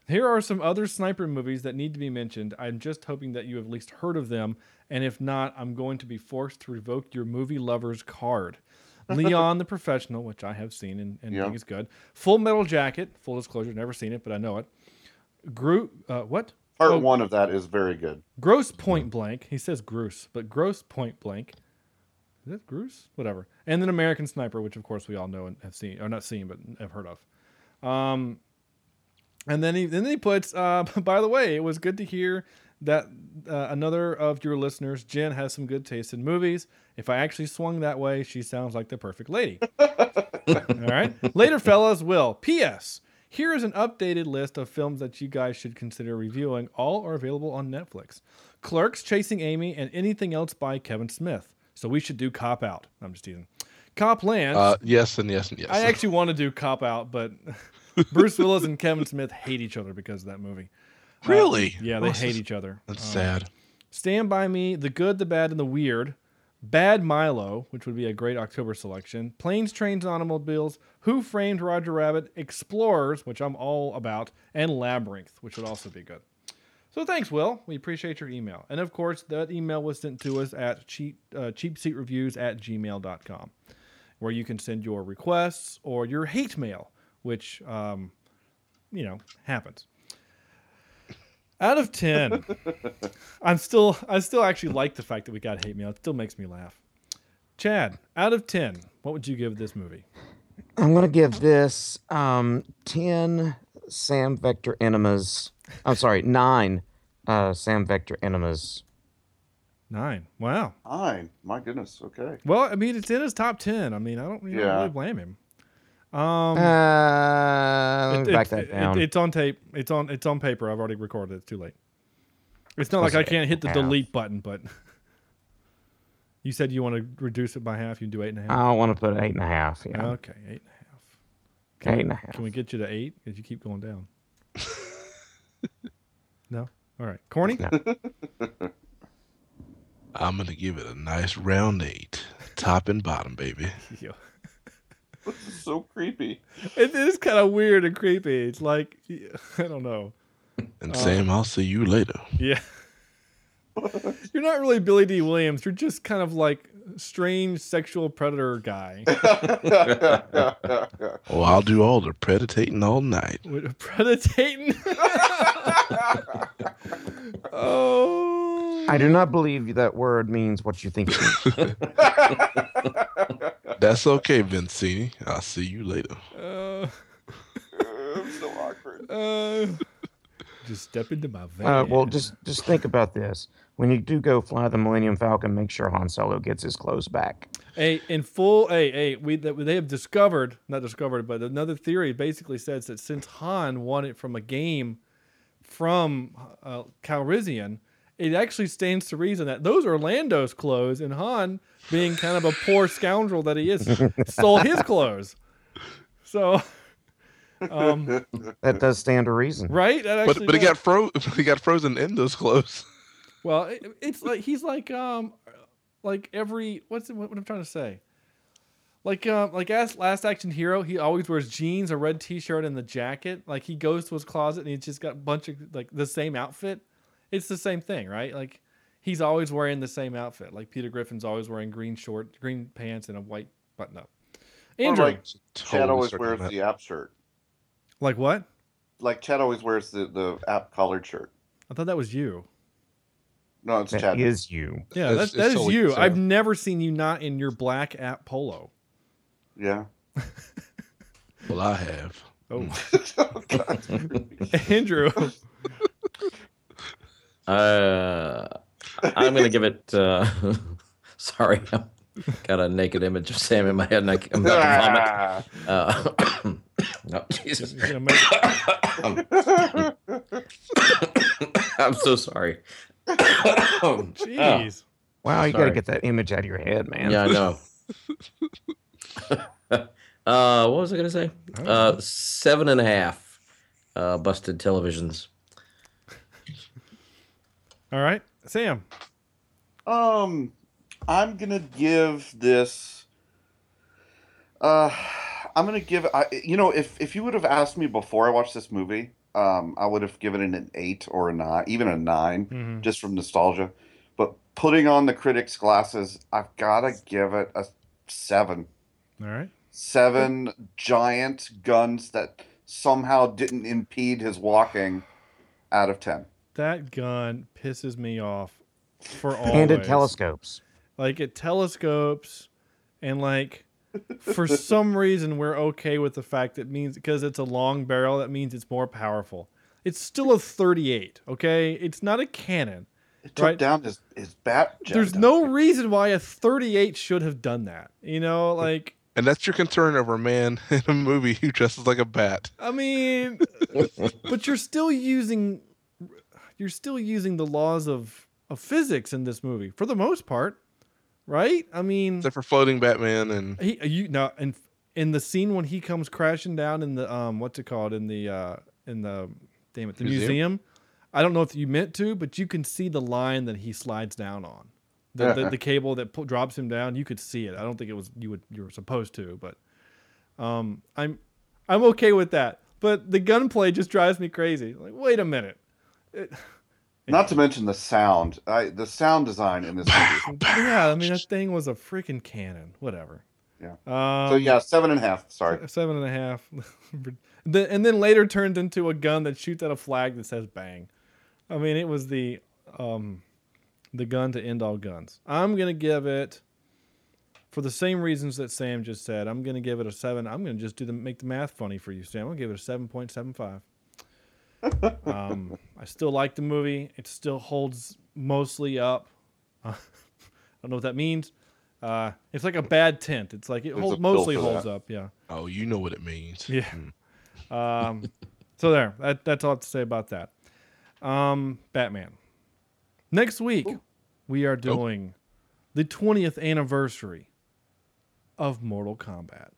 Speaker 6: Here are some other sniper movies that need to be mentioned. I'm just hoping that you have at least heard of them, and if not, I'm going to be forced to revoke your movie lover's card. Leon the Professional, which I have seen and, and
Speaker 10: Yeah.
Speaker 6: think is good. Full Metal Jacket, full disclosure, never seen it, but I know it. Groot, uh, what?
Speaker 10: Part
Speaker 6: Oh.
Speaker 10: one of that is very good.
Speaker 6: Gross Point Blank. He says Gross, but Gross Point Blank. Is it Gross? Whatever. And then American Sniper, which of course we all know and have seen, or not seen, but have heard of. Um, and then he then he puts. Uh, by the way, it was good to hear that uh, another of your listeners, Jen, has some good taste in movies. If I actually swung that way, she sounds like the perfect lady. All right. Later, fellas, will. P.S. Here is an updated list of films that you guys should consider reviewing. All are available on Netflix Clerks, Chasing Amy, and anything else by Kevin Smith. So we should do Cop Out. I'm just teasing. Cop Land.
Speaker 7: Uh, yes and yes and yes.
Speaker 6: I actually want to do Cop Out, but Bruce Willis and Kevin Smith hate each other because of that movie. Uh,
Speaker 7: Really?
Speaker 6: yeah, they
Speaker 7: Oh,
Speaker 6: hate each other.
Speaker 7: that's
Speaker 6: Um,
Speaker 7: sad.
Speaker 6: Stand by Me, The Good, the Bad, and the Weird, Bad Milo, which would be a great October selection, Planes, Trains, and Automobiles, Who Framed Roger Rabbit, Explorers, which I'm all about, and Labyrinth, which would also be good. So thanks, Will. We appreciate your email. And of course, that email was sent to us at cheap, uh, cheapseatreviews at gmail.com, where you can send your requests or your hate mail, which, um, you know, happens. Out of 10, I'm still, I still actually like the fact that we got hate mail. It still makes me laugh. Chad, out of 10, what would you give this movie?
Speaker 8: I'm gonna give this um, ten Sam Vector enemas. I'm sorry, nine uh, Sam Vector enemas.
Speaker 6: Nine. Wow.
Speaker 10: Nine. My goodness. Okay.
Speaker 6: Well, I mean, it's in his top 10. I mean, I don't, you know,
Speaker 10: Yeah.
Speaker 6: really blame him. Um,
Speaker 8: Uh,
Speaker 6: it-
Speaker 8: back
Speaker 6: it-
Speaker 8: that
Speaker 6: it-
Speaker 8: down.
Speaker 6: it's on tape. It's on. It's on paper. I've already recorded. it. It's too late. It's not
Speaker 8: Was
Speaker 6: like I can't hit the
Speaker 8: eight and a half?
Speaker 6: delete button, but you said you want to reduce it by half. You do eight and a half.
Speaker 8: I want to put eight and a half. Yeah.
Speaker 6: Okay, eight and a half. Can
Speaker 8: Eight
Speaker 6: we,
Speaker 8: and a half.
Speaker 6: Can we get you to eight? Because you keep going down. no. All right. Corny.
Speaker 7: I'm gonna give it a nice round eight, top and bottom, baby.
Speaker 6: Yeah.
Speaker 10: This is so creepy.
Speaker 6: It is kind of weird and creepy. It's like I don't know.
Speaker 7: And Sam, um, I'll see you later.
Speaker 6: Yeah. You're not really Billy Dee Williams. You're just kind of like strange sexual predator guy.
Speaker 7: Oh, I'll do all the predating all night.
Speaker 6: With predating. oh.
Speaker 8: I do not believe that word means what you think it means.
Speaker 7: That's okay, Vizzini. I'll see you later.
Speaker 6: Uh,
Speaker 10: I'm so awkward.
Speaker 6: uh, just step into my van.
Speaker 8: Uh, well, just just think about this. When you do go fly the Millennium Falcon, make sure Han Solo gets his clothes back.
Speaker 6: Hey, in full, hey, hey, we that they have discovered, not discovered, but another theory basically says that since Han won it from a game from uh, Calrissian, it actually stands to reason that those are Lando's clothes, and Han, being kind of a poor scoundrel that he is, stole his clothes. So, um,
Speaker 8: That does stand to reason.
Speaker 6: right? That
Speaker 7: But
Speaker 6: actually
Speaker 7: but he got fro he got frozen in those clothes.
Speaker 6: Well, it, it's like he's like um like every what's it, what, what I'm trying to say. Like um like as last action hero, he always wears jeans, a red t-shirt, and the jacket. Like he goes to his closet and he's just got a bunch of like the same outfit. It's the same thing, right? Like he's always wearing the same outfit. Like Peter Griffin's always wearing green short, green pants, and a white button up. Andrew,
Speaker 10: like Chad always wears the app shirt.
Speaker 6: like what?
Speaker 10: Like Chad always wears the, the app collared shirt.
Speaker 6: I thought that was you.
Speaker 10: No, it's
Speaker 8: That
Speaker 10: Chad.
Speaker 8: is you.
Speaker 6: Yeah,
Speaker 7: It's-
Speaker 6: that,
Speaker 7: it's
Speaker 6: that is you.
Speaker 7: Sarah.
Speaker 6: I've never seen you not in your black app polo.
Speaker 10: Yeah.
Speaker 7: Well, I have.
Speaker 6: Oh,
Speaker 10: oh God.
Speaker 6: Andrew.
Speaker 9: Uh, I'm gonna give it. Uh, sorry, I've got a naked image of Sam in my head, and I, I'm about to vomit. Uh, no, Jesus.
Speaker 6: He's gonna make-
Speaker 9: I'm so sorry.
Speaker 6: Jeez.
Speaker 8: Wow, you got to get that image out of your head, man.
Speaker 9: Yeah, I know. uh, what was I gonna say? Uh, seven and a half. Uh, busted televisions.
Speaker 6: All right, Sam.
Speaker 10: Um, I'm gonna give this. Uh, I'm gonna give. I, you know, if if you would have asked me before I watched this movie, um, I would have given it an eight or a nine, even a 9
Speaker 6: Mhm.
Speaker 10: just from nostalgia. But putting on the critics' glasses, I've gotta give it a seven.
Speaker 6: All right.
Speaker 10: Seven giant guns that somehow didn't impede his walking. Out of ten.
Speaker 6: That gun pisses me off for always.
Speaker 8: And it telescopes.
Speaker 6: Like it telescopes, and like for some reason we're okay with the fact that means because it's a long barrel that means it's more powerful. It's still a 38, okay? It's not a cannon.
Speaker 10: It took down his, his bat jet.
Speaker 6: There's no reason why a 38 should have done that. You know, like
Speaker 7: And that's your concern over a man in a movie who dresses like a bat.
Speaker 6: I mean, but you're still using you're still using the laws of of physics in this movie for the most part, right? I mean,
Speaker 7: Except for floating Batman and
Speaker 6: he you know, in in the scene when he comes crashing down in the um what's it called in the uh in the damn it the
Speaker 7: Museum?
Speaker 6: museum. I don't know if you meant to, but you can see the line that he slides down on. The, the,
Speaker 10: Yeah.
Speaker 6: the cable that drops him down, you could see it. I don't think it was you would you were supposed to, but um, I'm I'm okay with that. But the gunplay just drives me crazy. Like, wait a minute. It-
Speaker 10: Not to mention the sound. I, the sound design in this movie.
Speaker 6: yeah, I mean that thing was a freaking cannon. Whatever.
Speaker 10: Yeah.
Speaker 6: Um,
Speaker 10: so yeah, seven and a half. Sorry.
Speaker 6: seven and a half. And then later turned into a gun that shoots at a flag that says "bang." I mean, it was the um, the gun to end all guns. I'm gonna give it for the same reasons that Sam just said. I'm gonna give it a seven. I'm gonna just do the make the math funny for you, Sam. I'm gonna give it a seven point seven five. Um, I still like the movie. It still holds mostly up. I don't know what that means. Uh, it's like a bad tent. It's like it hold, mostly holds
Speaker 7: that.
Speaker 6: up. Yeah.
Speaker 7: Oh, you know what it means.
Speaker 6: Yeah. Um, so there. That, that's all I have to say about that. Um, Batman. Next week, we are doing the 20th anniversary of Mortal Kombat.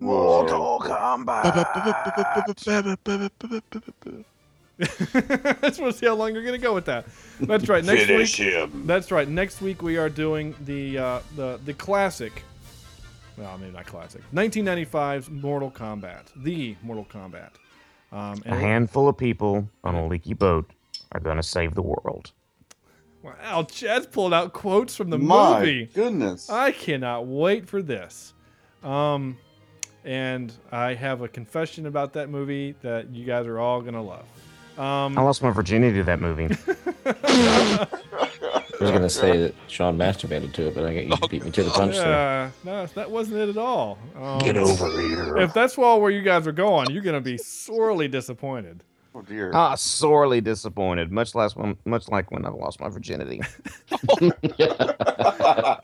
Speaker 8: Mortal Kombat.
Speaker 6: I just want to see how long you're going to go with that. That's right. Next
Speaker 10: Finish
Speaker 6: week.
Speaker 10: him.
Speaker 6: That's right. Next week we are doing the uh, the the classic. Well, maybe not classic. 1995's Mortal Kombat, the Mortal Kombat. Um,
Speaker 8: A handful of people on a leaky boat are going to save the world.
Speaker 6: Wow, Chad's pulled out quotes from the
Speaker 10: My
Speaker 6: movie.
Speaker 10: goodness.
Speaker 6: I cannot wait for this. Um, and I have a confession about that movie that you guys are all gonna love. Um,
Speaker 8: I lost my virginity to that movie.
Speaker 9: I was gonna say that Sean masturbated to it, but I got you beat me to the punch there.
Speaker 6: Yeah, no, that wasn't it at all. Um,
Speaker 9: Get over here.
Speaker 6: If that's all where you guys are going, you're gonna be sorely disappointed.
Speaker 10: Oh dear.
Speaker 8: Ah, sorely disappointed. Much less, when, much like when I lost my virginity.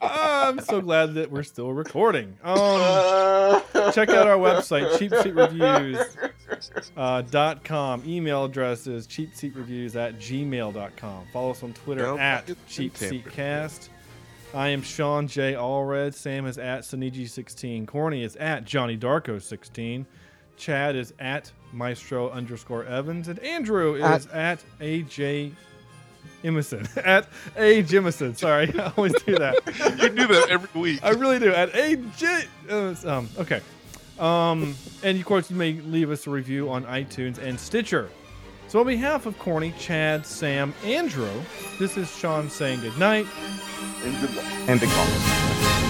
Speaker 6: I'm so glad that we're still recording. Um, check out our website, cheapseatreviews.com. Uh, dot com. Email address is cheapseatreviews at gmail.com. Follow us on Twitter
Speaker 7: Don't
Speaker 6: at
Speaker 7: forget the
Speaker 6: cheapseatcast. I am Sean J. Allred. Sam is at Saniji16. Corny is at Johnny Darko16. Chad is at Maestro underscore Evans. And Andrew is at AJ Imison. at A Jimison. Sorry, I always do that.
Speaker 7: you do that every week.
Speaker 6: I really do. At AJ. Uh, um, okay. Um, and of course, you may leave us a review on iTunes and Stitcher. So, on behalf of Corny, Chad, Sam, Andrew, this is Sean saying goodnight.
Speaker 10: And good luck.
Speaker 8: and big balls.